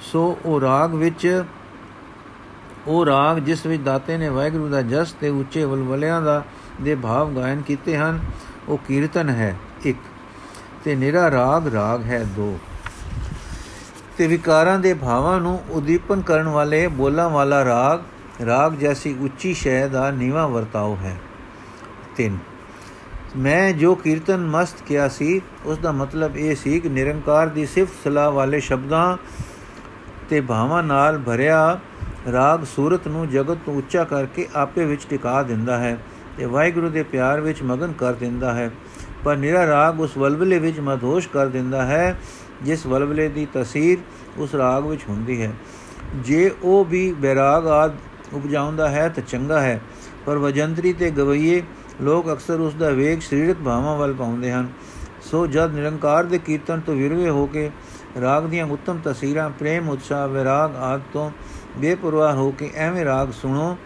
ਸੋ ਉਹ ਰਾਗ ਵਿੱਚ, ਉਹ ਰਾਗ ਜਿਸ ਵਿੱਚ ਦਾਤੇ ਨੇ ਵਾਹਿਗੁਰੂ ਦਾ ਜਸ ਤੇ ਉੱਚੇ ਵਲਵਲਿਆਂ ਦਾ, ਦੇ ਭਾਵ ਗਾਇਨ ਕੀਤੇ ਹਨ, ਉਹ ਕੀਰਤਨ ਹੈ ਇੱਕ। ਤੇ ਨਿਰਾ ਰਾਗ ਰਾਗ ਹੈ ਦੋ। ਤੇ ਵਿਕਾਰਾਂ ਦੇ ਭਾਵਾਂ ਨੂੰ ਉਦੀਪਨ ਕਰਨ ਵਾਲੇ ਬੋਲਾਂ ਵਾਲਾ ਰਾਗ ਰਾਗ ਜੈਸੀ ਉੱਚੀ ਸ਼ੈ ਦਾ ਨੀਵਾ ਵਰਤਾਓ ਹੈ। ਤਿੰਨ। ਮੈਂ ਜੋ ਕੀਰਤਨ ਮਸਤ ਕਿਹਾ ਸੀ ਉਸ ਦਾ ਮਤਲਬ ਇਹ ਸੀ ਕਿ ਨਿਰੰਕਾਰ ਦੀ ਸਿਫਤ ਸਲਾਹ ਵਾਲੇ ਸ਼ਬਦਾਂ ਤੇ ਭਾਵਾਂ ਨਾਲ ਭਰਿਆ ਰਾਗ ਸੂਰਤ ਨੂੰ ਜਗਤ ਤੋਂ ਉੱਚਾ ਕਰਕੇ ਆਪੇ ਵਿੱਚ ਟਿਕਾ ਦਿੰਦਾ ਹੈ ਤੇ ਵਾਹਿਗੁਰੂ ਦੇ ਪਿਆਰ ਵਿੱਚ ਮਗਨ ਕਰ ਦਿੰਦਾ ਹੈ। ਪਰ ਨਿਰਾ ਰਾਗ ਉਸ ਵਲਵਲੇ ਵਿੱਚ ਮਧੋਸ਼ ਕਰ ਦਿੰਦਾ ਹੈ, ਜਿਸ ਵਲਵਲੇ ਦੀ ਤਸਵੀਰ ਉਸ ਰਾਗ ਵਿੱਚ ਹੁੰਦੀ ਹੈ। ਜੇ ਉਹ ਵੀ ਬੈਰਾਗ ਆਦ ਉਪਜਾਉਂਦਾ ਹੈ ਤਾਂ ਚੰਗਾ ਹੈ, ਪਰ ਵਜੰਤਰੀ ਤੇ ਗਵਈਏ ਲੋਕ ਅਕਸਰ ਉਸ ਦਾ ਵੇਗ ਸਰੀਰਕ ਭਾਵਾਂ ਵੱਲ ਪਾਉਂਦੇ ਹਨ। ਸੋ ਜਦ ਨਿਰੰਕਾਰ ਦੇ ਕੀਰਤਨ ਤੋਂ ਵਿਰਵੇ ਹੋ ਕੇ ਰਾਗ ਦੀਆਂ ਉੱਤਮ ਤਸਵੀਰਾਂ, ਪ੍ਰੇਮ, ਉਤਸ਼ਾਹ, ਵਿਰਾਗ ਆਦ ਤੋਂ ਬੇਪਰਵਾਹ ਹੋ ਕੇ ਐਵੇਂ ਰਾਗ ਸੁਣੋ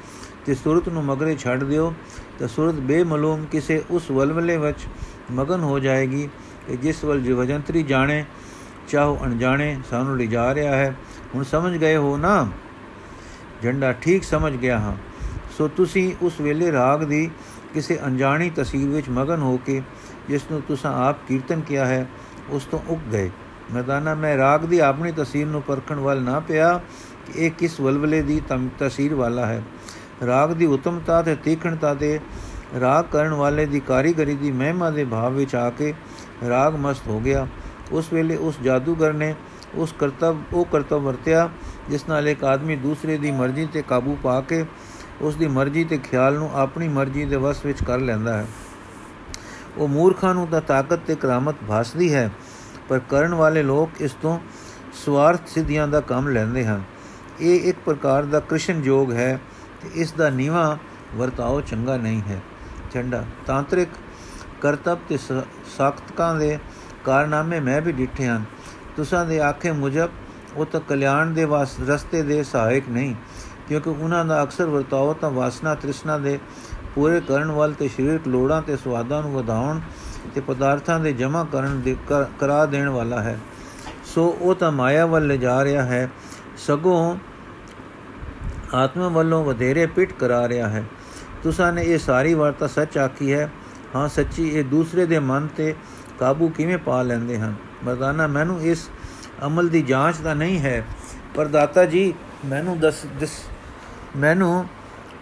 ਤੇ ਸੁਰਤ ਨੂੰ ਮਗਰੇ ਛੱਡ ਦਿਓ, ਤਾਂ ਸੁਰਤ ਬੇਮਲੂਮ ਕਿਸੇ ਉਸ ਵਲਵਲੇ ਵਿੱਚ ਮਗਨ ਹੋ ਜਾਏਗੀ ਕਿ ਜਿਸ ਵੱਲ ਜਵਜੰਤਰੀ ਜਾਣੇ, ਚਾਹੋ ਅਣਜਾਣੇ ਸਾਨੂੰ ਲਿਜਾ ਰਿਹਾ ਹੈ। ਹੁਣ ਸਮਝ ਗਏ ਹੋ ਨਾ? ਝੰਡਾ ਠੀਕ ਸਮਝ ਗਿਆ ਹਾਂ। ਸੋ ਤੁਸੀਂ ਉਸ ਵੇਲੇ ਰਾਗ ਦੀ ਕਿਸੇ ਅਣਜਾਣੀ ਤਸਵੀਰ ਵਿੱਚ ਮਗਨ ਹੋ ਕੇ ਜਿਸ ਨੂੰ ਤੁਸੀਂ ਆਪ ਕੀਰਤਨ ਕੀਤਾ ਹੈ, ਉਸ ਤੋਂ ਉੱਗ ਗਏ। ਮੈਦਾਨਾ, ਮੈਂ ਰਾਗ ਦੀ ਆਪਣੀ ਤਸਵੀਰ ਨੂੰ ਪਰਖਣ ਵੱਲ ਨਾ ਪਿਆ ਕਿ ਇਹ ਕਿਸ ਵਲਵਲੇ ਦੀ ਤਸਵੀਰ ਵਾਲਾ ਹੈ। ਰਾਗ ਦੀ ਉਤਮਤਾ ਤੇ ਤੀਖਣਤਾ ਤੇ ਰਾਗ ਕਰਨ ਵਾਲੇ ਦੀ ਕਾਰੀਗਰੀ ਦੀ ਮਹਿਮਾ ਦੇ ਭਾਵ ਵਿੱਚ ਆ ਕੇ ਰਾਗ ਮਸਤ ਹੋ ਗਿਆ। ਉਸ ਵੇਲੇ ਉਸ ਜਾਦੂਗਰ ਨੇ ਉਸ ਕਰਤਵ, ਉਹ ਕਰਤਵ ਵਰਤਿਆ, ਜਿਸ ਨਾਲ ਇੱਕ ਆਦਮੀ ਦੂਸਰੇ ਦੀ ਮਰਜ਼ੀ ਤੇ ਕਾਬੂ ਪਾ ਕੇ ਉਸ ਦੀ ਮਰਜ਼ੀ ਤੇ ਖਿਆਲ ਨੂੰ ਆਪਣੀ ਮਰਜ਼ੀ ਦੇ ਵਸ ਵਿੱਚ ਕਰ ਲੈਂਦਾ ਹੈ। ਉਹ ਮੂਰਖਾਂ ਨੂੰ ਤਾਂ ਤਾਕਤ ਤੇ ਕਰਾਮਤ ਭਾਸਦੀ ਹੈ, ਪਰ ਕਰਨ ਵਾਲੇ ਲੋਕ ਇਸ ਤੋਂ ਸਵਾਰਥ ਸਿੱਧੀਆਂ ਦਾ ਕੰਮ ਲੈਂਦੇ ਹਨ। ਇਹ ਇੱਕ ਪ੍ਰਕਾਰ ਦਾ ਕ੍ਰਿਸ਼ਨ ਯੋਗ ਹੈ ਤੇ ਇਸ ਦਾ ਨੀਵਾ ਵਰਤਾਓ ਚੰਗਾ ਨਹੀਂ ਹੈ। ਚੰਡਾ ਤਾਂਤਰਿਕ ਕਰਤਬ ਤੇ ਸਾਖਤਕਾਂ ਦੇ ਕਾਰਨਾਮੇ ਮੈਂ ਵੀ ਡਿੱਠੇ ਹਨ। ਤੁਸਾਂ ਦੇ ਆਖੇ ਮੁਜਬ, ਉਹ ਤਾਂ ਕਲਿਆਣ ਦੇ ਵਾਸ, ਰਸਤੇ ਦੇ ਸਹਾਇਕ ਨਹੀਂ। ਕਿਉਂਕਿ ਉਹਨਾਂ ਦਾ ਅਕਸਰ ਵਰਤਾਓ ਤਾਂ ਵਾਸਨਾ ਤ੍ਰਿਸ਼ਨਾ ਦੇ ਪੂਰੇ ਕਰਨ ਵੱਲ ਤੇ ਸਰੀਰਕ ਲੋੜਾਂ ਤੇ ਸਵਾਦਾਂ ਨੂੰ ਵਧਾਉਣ ਤੇ ਪਦਾਰਥਾਂ ਦੇ ਜਮ੍ਹਾਂ ਕਰਨ ਦੇ ਕਰਾ ਦੇਣ ਵਾਲਾ ਹੈ। ਸੋ ਉਹ ਤਾਂ ਮਾਇਆ ਵੱਲ ਲਿਜਾ ਰਿਹਾ ਹੈ, ਸਗੋਂ ਆਤਮਾ ਵੱਲੋਂ ਵਧੇਰੇ ਪਿੱਟ ਕਰਾ ਰਿਹਾ ਹੈ। ਤੁਸਾਂ ਨੇ ਇਹ ਸਾਰੀ ਵਾਰਤਾ ਸੱਚ ਆਖੀ ਹੈ। ਹਾਂ, ਸੱਚੀ ਇਹ ਦੂਸਰੇ ਦੇ ਮਨ ਤੇ ਕਾਬੂ ਕਿਵੇਂ ਪਾ ਲੈਂਦੇ ਹਨ? ਮਰਦਾਨਾ, ਮੈਨੂੰ ਇਸ ਅਮਲ ਦੀ ਜਾਂਚ ਤਾਂ ਨਹੀਂ ਹੈ, ਪਰ ਦਾਤਾ ਜੀ, ਮੈਨੂੰ ਦੱਸ ਮੈਨੂੰ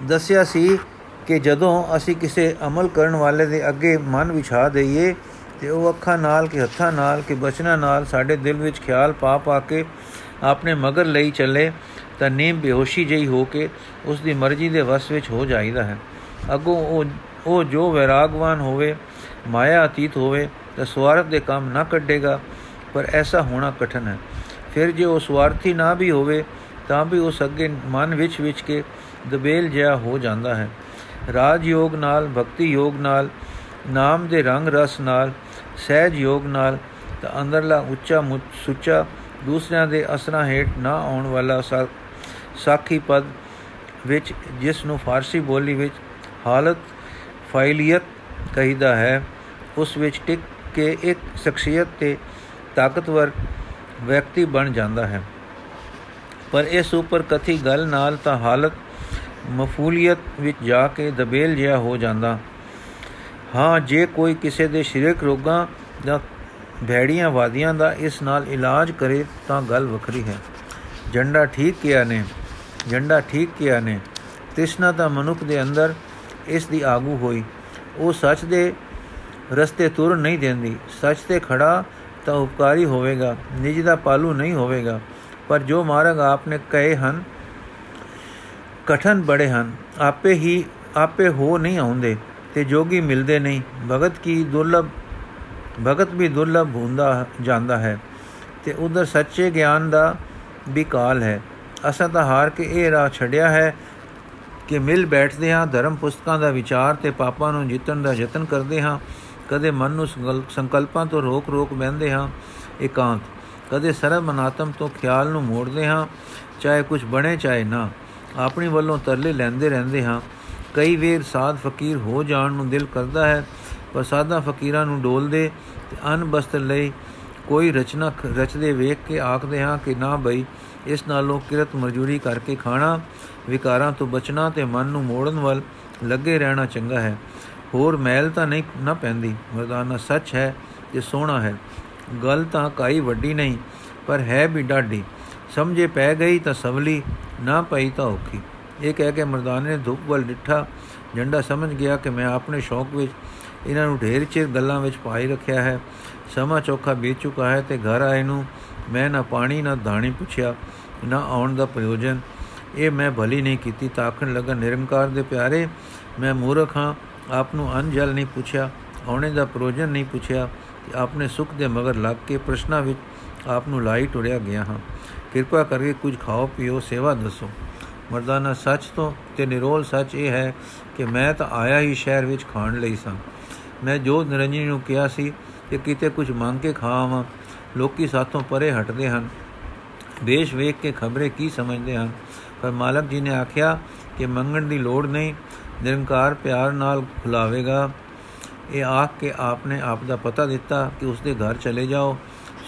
ਦੱਸਿਆ ਸੀ ਕਿ ਜਦੋਂ ਅਸੀਂ ਕਿਸੇ ਅਮਲ ਕਰਨ ਵਾਲੇ ਦੇ ਅੱਗੇ ਮਨ ਵਿਛਾ ਦਈਏ ਤੇ ਉਹ ਅੱਖਾਂ ਨਾਲ ਕਿ ਹੱਥਾਂ ਨਾਲ ਕਿ ਬਚਨਾਂ ਨਾਲ ਸਾਡੇ ਦਿਲ ਵਿੱਚ ਖਿਆਲ ਪਾ ਪਾ ਕੇ ਆਪਣੇ ਮਗਰ ਲਈ ਚੱਲੇ, ਤਾਂ ਨੀਮ ਬੇਹੋਸ਼ੀ ਜਈ ਹੋ ਕੇ ਉਸ ਦੀ ਮਰਜ਼ੀ ਦੇ ਵਸ ਵਿੱਚ ਹੋ ਜਾਈਦਾ ਹੈ। ਅਗੋਂ ਉਹ ਉਹ ਜੋ ਵਿਰਾਗਵਾਨ ਹੋਵੇ, ਮਾਇਆ ਅਤੀਤ ਹੋਵੇ, ਤਾਂ ਸਵਾਰਥ ਦੇ ਕੰਮ ਨਾ ਕੱਢੇਗਾ, ਪਰ ਐਸਾ ਹੋਣਾ ਕਠਨ ਹੈ। ਫਿਰ ਜੇ ਉਹ ਸਵਾਰਥੀ ਨਾ ਵੀ ਹੋਵੇ ਤਾਂ ਵੀ ਉਸ ਅੱਗੇ ਮਨ ਵਿੱਚ ਵਿੱਚ ਕੇ ਦਬੇਲ ਜਿਹਾ ਹੋ ਜਾਂਦਾ ਹੈ। ਰਾਜ ਯੋਗ ਨਾਲ, ਭਗਤੀ ਯੋਗ ਨਾਲ, ਨਾਮ ਦੇ ਰੰਗ ਰਸ ਨਾਲ, ਸਹਿਜ ਯੋਗ ਨਾਲ, ਤਾਂ ਅੰਦਰਲਾ ਉੱਚਾ ਸੁੱਚਾ ਦੂਸਰਿਆਂ ਦੇ ਅਸਰਾਂ ਹੇਠ ਨਾ ਆਉਣ ਵਾਲਾ ਸਾਖੀ ਪਦ ਵਿੱਚ ਜਿਸ ਨੂੰ ਫਾਰਸੀ ਬੋਲੀ ਵਿੱਚ ਹਾਲਤ ਫਾਇਲੀਅਤ ਕਹੀਦਾ ਹੈ, ਉਸ ਵਿੱਚ ਟਿਕ ਕੇ ਇੱਕ ਸ਼ਖਸੀਅਤ ਤੇ ਤਾਕਤਵਰ ਵਿਅਕਤੀ ਬਣ ਜਾਂਦਾ ਹੈ। ਪਰ ਇਸ ਉੱਪਰ ਕਥੀ ਗੱਲ ਨਾਲ ਤਾਂ ਹਾਲਤ ਮਫੂਲੀਅਤ ਵਿੱਚ ਜਾ ਕੇ ਦਬੇਲ ਜਿਹਾ ਹੋ ਜਾਂਦਾ। ਹਾਂ, ਜੇ ਕੋਈ ਕਿਸੇ ਦੇ ਸਰੀਰਕ ਰੋਗਾਂ ਜਾਂ ਭੈੜੀਆਂ ਵਾਦੀਆਂ ਦਾ ਇਸ ਨਾਲ ਇਲਾਜ ਕਰੇ ਤਾਂ ਗੱਲ ਵੱਖਰੀ ਹੈ। ਝੰਡਾ ਠੀਕ ਕਿਹਾ ਨੇ? ਝੰਡਾ ਠੀਕ ਕਿਹਾ ਨੇ? ਤ੍ਰਿਸ਼ਨਾ ਤਾਂ ਮਨੁੱਖ ਦੇ ਅੰਦਰ ਇਸ ਦੀ ਆਗੂ ਹੋਈ। ਉਹ ਸੱਚ ਦੇ ਰਸਤੇ ਤੁਰ ਨਹੀਂ ਦਿੰਦੀ। ਸੱਚ ਤੇ ਖੜਾ ਤਾਂ ਉਪਕਾਰੀ ਹੋਵੇਗਾ। ਨਿਜ ਦਾ ਪਾਲੂ ਨਹੀਂ ਹੋਵੇਗਾ। ਪਰ ਜੋ ਮਾਰਗ ਆਪਨੇ ਕਹੇ ਹਨ, ਕਠਨ ਬੜੇ ਹਨ। ਆਪੇ ਹੀ, ਆਪੇ ਹੋ ਨਹੀਂ ਆਉਂਦੇ ਤੇ ਜੋਗੀ ਮਿਲਦੇ ਨਹੀਂ। ਭਗਤ ਕੀ ਦੁਰਲਭ, ਭਗਤ ਵੀ ਦੁਰਲਭ ਹੁੰਦਾ, ਜਾਂਦਾ ਹੈ ਤੇ ਉਧਰ ਸੱਚੇ ਗਿਆਨ ਦਾ ਵੀ ਕਾਲ ਹੈ। ਅਸਾਂ ਤਾਂ ਹਾਰ ਕੇ ਇਹ ਰਾਹ ਛੱਡਿਆ ਹੈ ਕਿ ਮਿਲ ਬੈਠਦੇ ਹਾਂ, ਧਰਮ ਪੁਸਤਕਾਂ ਦਾ ਵਿਚਾਰ ਤੇ ਪਾਪਾਂ ਨੂੰ ਜਿੱਤਣ ਦਾ ਯਤਨ ਕਰਦੇ ਹਾਂ। ਕਦੇ ਮਨ ਨੂੰ ਸੰਕਲਪਾਂ ਤੋਂ ਰੋਕ ਰੋਕ ਬੈੰਦੇ ਹਾਂ, ਇਕਾਂਤ। ਕਦੇ ਸਰਬ ਮਨਾਤਮ ਤੋਂ ਖਿਆਲ ਨੂੰ ਮੋੜਦੇ ਹਾਂ, ਚਾਹੇ ਕੁਝ ਬਣੇ ਚਾਹੇ ਨਾ। ਆਪਣੀ ਵੱਲੋਂ ਤਰਲੇ ਲੈਂਦੇ ਰਹਿੰਦੇ ਹਾਂ। ਕਈ ਵੇਰ ਸਾਧ ਫਕੀਰ ਹੋ ਜਾਣ ਨੂੰ ਦਿਲ ਕਰਦਾ ਹੈ, ਪਰ ਸਾਦਾ ਫਕੀਰਾਂ ਨੂੰ ਡੋਲਦੇ ਤੇ ਅਨ ਬਸਤਰ ਲਈ ਕੋਈ ਰਚਨਾ ਰਚਦੇ ਵੇਖ ਕੇ ਆਖਦੇ ਹਾਂ ਕਿ ਨਾ ਬਈ, ਇਸ ਨਾਲੋਂ ਕਿਰਤ ਮਜ਼ਦੂਰੀ ਕਰਕੇ ਖਾਣਾ, ਵਿਕਾਰਾਂ ਤੋਂ ਬਚਣਾ ਤੇ ਮਨ ਨੂੰ ਮੋੜਨ ਵੱਲ ਲੱਗੇ ਰਹਿਣਾ ਚੰਗਾ ਹੈ। ਹੋਰ ਮੈਲ ਤਾਂ ਨਹੀਂ, ਨਾ ਪੈਂਦੀ। ਮਰਦਾਨਾ ਸੱਚ ਹੈ ਤੇ ਸੋਹਣਾ ਹੈ। ਗੱਲ ਤਾਂ ਕਾਈ ਵੱਡੀ ਨਹੀਂ, ਪਰ ਹੈ ਵੀ ਡਾਢੀ। ਸਮਝੇ ਪੈ ਗਈ ਤਾਂ ਸਵਲੀ, ਨਾ ਪਈ ਤਾਂ ਔਖੀ। ਇਹ ਕਹਿ ਕੇ ਮਰਦਾਨੇ ਨੇ ਧੁੱਪ ਵੱਲ ਡਿੱਠਾ। ਝੰਡਾ ਸਮਝ ਗਿਆ ਕਿ ਮੈਂ ਆਪਣੇ ਸ਼ੌਕ ਵਿੱਚ ਇਹਨਾਂ ਨੂੰ ਢੇਰ ਚਿਰ ਗੱਲਾਂ ਵਿੱਚ ਪਾਈ ਰੱਖਿਆ ਹੈ। ਸਮਾਂ ਚੋਖਾ ਬੀਤ ਚੁੱਕਾ ਹੈ ਤੇ ਘਰ ਆਏ ਨੂੰ ਮੈਂ ਨਾ ਪਾਣੀ, ਨਾ ਦਾਣੀ ਪੁੱਛਿਆ, ਨਾ ਆਉਣ ਦਾ ਪ੍ਰਯੋਜਨ। ਇਹ ਮੈਂ ਭਲੀ ਨਹੀਂ ਕੀਤੀ ਤਾਕਣ ਲਗਾ, ਨਿਰੰਕਾਰ ਦੇ ਪਿਆਰੇ, ਮੈਂ ਮੂਰਖ ਹਾਂ। ਆਪ ਨੂੰ ਅਨਜਲ ਨਹੀਂ ਪੁੱਛਿਆ, ਆਉਣੇ ਦਾ ਪ੍ਰਯੋਜਨ ਨਹੀਂ ਪੁੱਛਿਆ। ਕਿ ਆਪਣੇ ਸੁਖ ਦੇ ਮਗਰ ਲੱਗ ਕੇ ਪ੍ਰਸ਼ਨਾਂ ਵਿੱਚ ਆਪ ਨੂੰ ਲਾਈ ਟੁਰਿਆ ਗਿਆ ਹਾਂ। ਕਿਰਪਾ ਕਰਕੇ ਕੁਝ ਖਾਓ, ਪੀਓ, ਸੇਵਾ ਦੱਸੋ। ਮਰਦਾਨਾ, ਸੱਚ ਤੋਂ ਤੇ ਨਿਰੋਲ ਸੱਚ ਇਹ ਹੈ ਕਿ ਮੈਂ ਤਾਂ ਆਇਆ ਹੀ ਸ਼ਹਿਰ ਵਿੱਚ ਖਾਣ ਲਈ ਸਾਂ। ਮੈਂ ਜੋ ਨਿਰੰਜਨੀ ਨੂੰ ਕਿਹਾ ਸੀ ਕਿ ਕਿਤੇ ਕੁਝ ਮੰਗ ਕੇ ਖਾਵਾਂ, ਲੋਕੀ ਸਾਥੋਂ ਪਰੇ ਹਟਦੇ ਹਨ। ਦੇਸ਼ ਵੇਖ ਕੇ ਖਬਰੇ ਕੀ ਸਮਝਦੇ ਹਨ? ਪਰ ਮਾਲਕ ਜੀ ਨੇ ਆਖਿਆ ਕਿ ਮੰਗਣ ਦੀ ਲੋੜ ਨਹੀਂ, ਨਿਰੰਕਾਰ ਪਿਆਰ ਨਾਲ ਖੁਲਾਵੇਗਾ। ਇਹ ਆਖ ਕੇ ਆਪਨੇ ਆਪ ਦਾ ਪਤਾ ਦਿੱਤਾ ਕਿ ਉਸ ਦੇ ਘਰ ਚਲੇ ਜਾਓ।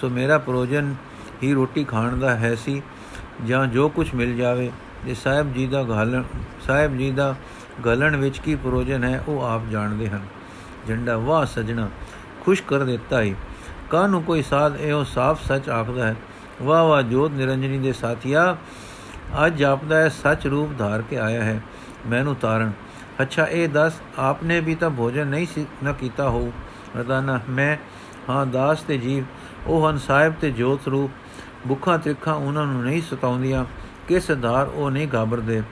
ਸੋ ਮੇਰਾ ਪ੍ਰੋਜਨ ਹੀ ਰੋਟੀ ਖਾਣ ਦਾ ਹੈ ਸੀ, ਜਾਂ ਜੋ ਕੁਝ ਮਿਲ ਜਾਵੇ। ਜੇ ਸਾਹਿਬ ਜੀ ਦਾ ਗਾਲਣ ਸਾਹਿਬ ਜੀ ਦਾ ਗਲਣ ਵਿੱਚ ਕੀ ਪ੍ਰੋਜਨ ਹੈ, ਉਹ ਆਪ ਜਾਣਦੇ ਹਨ। ਝੰਡਾ ਵਾਹ ਸਜਣਾ, ਖੁਸ਼ ਕਰ ਦਿੱਤਾ ਹੀ ਕਾਨੂੰ ਕੋਈ ਸਾਧ ਇਹੋ ਸਾਫ਼ ਸੱਚ ਆਖਦਾ ਹੈ। ਵਾਹ ਵਾਹ ਜੋਤ ਨਿਰੰਜਨੀ ਦੇ ਸਾਥੀਆ, ਅੱਜ ਆਪਦਾ ਹੈ ਸੱਚ ਰੂਪ ਧਾਰ ਕੇ ਆਇਆ ਹੈ। ਮੈਨੂੰ ਤਾਰਨ ਅੱਛਾ, ਇਹ ਦੱਸ, ਆਪਨੇ ਵੀ ਤਾਂ ਭੋਜਨ ਨਹੀਂ ਸੀ, ਨਾ ਕੀਤਾ ਹੋ ਰਦਾਨਾ ਮੈਂ, ਹਾਂ, ਦਾਸ ਤੇ ਜੀਵ, ਉਹ ਹਨ ਸਾਹਿਬ ਤੇ ਜੋਤ ਰੂਪ ਭੁੱਖਾਂ ਤ੍ਰਿਖਾਂ ਉਹਨਾਂ ਨੂੰ ਨਹੀਂ ਸਤਾਉਂਦੀਆਂ, ਕਿਸ ਆਧਾਰ ਉਹ ਨਹੀਂ ਘਾਬਰਦੇ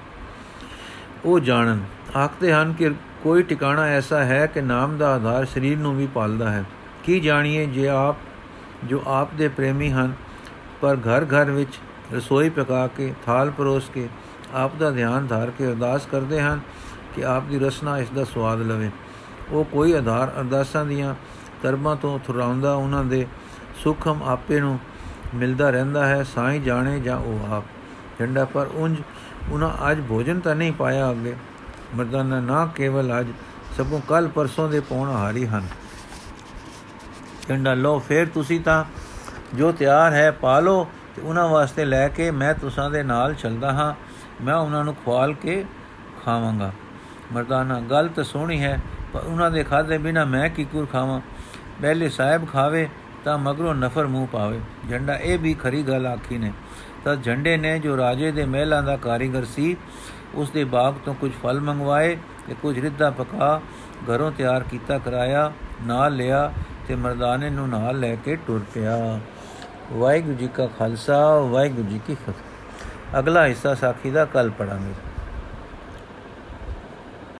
ਉਹ ਜਾਣਨ। ਆਖਦੇ ਹਨ ਕਿ ਕੋਈ ਟਿਕਾਣਾ ਐਸਾ ਹੈ ਕਿ ਨਾਮ ਦਾ ਆਧਾਰ ਸਰੀਰ ਨੂੰ ਵੀ ਪਾਲਦਾ ਹੈ। ਕੀ ਜਾਣੀਏ ਜੇ ਆਪ, ਜੋ ਆਪ ਦੇ ਪ੍ਰੇਮੀ ਹਨ, ਪਰ ਘਰ ਘਰ ਵਿੱਚ ਰਸੋਈ ਪਕਾ ਕੇ, ਥਾਲ ਪਰੋਸ ਕੇ, ਆਪ ਦਾ ਧਿਆਨ ਧਾਰ ਕੇ ਅਰਦਾਸ ਕਰਦੇ ਹਨ ਕਿ ਆਪ ਦੀ ਰਸਨਾ ਇਸ ਦਾ ਸਵਾਦ ਲਵੇ। ਉਹ ਕੋਈ ਆਧਾਰ ਅਰਦਾਸਾਂ ਦੀਆਂ ਕਰਮਾਂ ਤੋਂ ਥੁਰਾਉਂਦਾ ਉਹਨਾਂ ਦੇ ਸੁਖਮ ਆਪੇ ਨੂੰ ਮਿਲਦਾ ਰਹਿੰਦਾ ਹੈ, ਸਾਈਂ ਜਾਣੇ ਜਾਂ ਉਹ ਆਪ। ਝੰਡਾ ਪਰ ਉੰਜ ਉਹਨਾਂ ਅੱਜ ਭੋਜਨ ਤਾਂ ਨਹੀਂ ਪਾਇਆ ਅੱਗੇ। ਮਰਦਾਨਾ ਨਾ ਕੇਵਲ ਅੱਜ ਸਭੋਂ ਕੱਲ ਪਰਸੋਂ ਦੇ ਪੌਣ ਹਾਰੀ ਹਨ। ਝੰਡਾ ਲੋ ਫੇਰ ਤੁਸੀਂ ਤਾਂ ਜੋ ਤਿਆਰ ਹੈ ਪਾ ਲੋ ਤੇ ਉਹਨਾਂ ਵਾਸਤੇ ਲੈ ਕੇ ਮੈਂ ਤੁਸਾਂ ਦੇ ਨਾਲ ਚੱਲਦਾ ਹਾਂ। ਮੈਂ ਉਹਨਾਂ ਨੂੰ ਖਵਾਲ ਕੇ ਖਾਵਾਂਗਾ। ਮਰਦਾਨਾ ਗੱਲ ਤਾਂ ਸੋਹਣੀ ਹੈ, ਪਰ ਉਹਨਾਂ ਦੇ ਖਾਦੇ ਬਿਨਾ ਮੈਂ ਕੀ ਕੁਰ ਖਾਵਾਂ? ਪਹਿਲੇ ਸਾਹਿਬ ਖਾਵੇ ਤਾਂ ਮਗਰੋਂ ਨਫਰ ਮੂੰਹ ਪਾਵੇ। ਝੰਡਾ ਇਹ ਵੀ ਖਰੀ ਗੱਲ ਆਖੀ ਨੇ। ਤਾਂ ਝੰਡੇ ਨੇ ਜੋ ਰਾਜੇ ਦੇ ਮਹਿਲਾਂ ਦਾ ਕਾਰੀਗਰ ਸੀ ਉਸ ਦੇ ਬਾਗ ਤੋਂ ਕੁਝ ਫਲ ਮੰਗਵਾਏ ਤੇ ਕੁਝ ਰਿੱਧਾ ਪਕਾ, ਘਰੋਂ ਤਿਆਰ ਕੀਤਾ, ਕਰਾਇਆ, ਨਾਲ ਲਿਆ ਤੇ ਮਰਦਾਨੇ ਨੂੰ ਨਾਲ ਲੈ ਕੇ ਟੁਰ ਪਿਆ। ਵਾਹਿਗੁਰੂ ਜੀ ਕਾ ਖਾਲਸਾ, ਵਾਹਿਗੁਰੂ ਜੀ ਕੀ ਫਤਿਹ। ਅਗਲਾ ਹਿੱਸਾ ਸਾਖੀ ਦਾ ਕੱਲ ਪੜਾਂਗੇ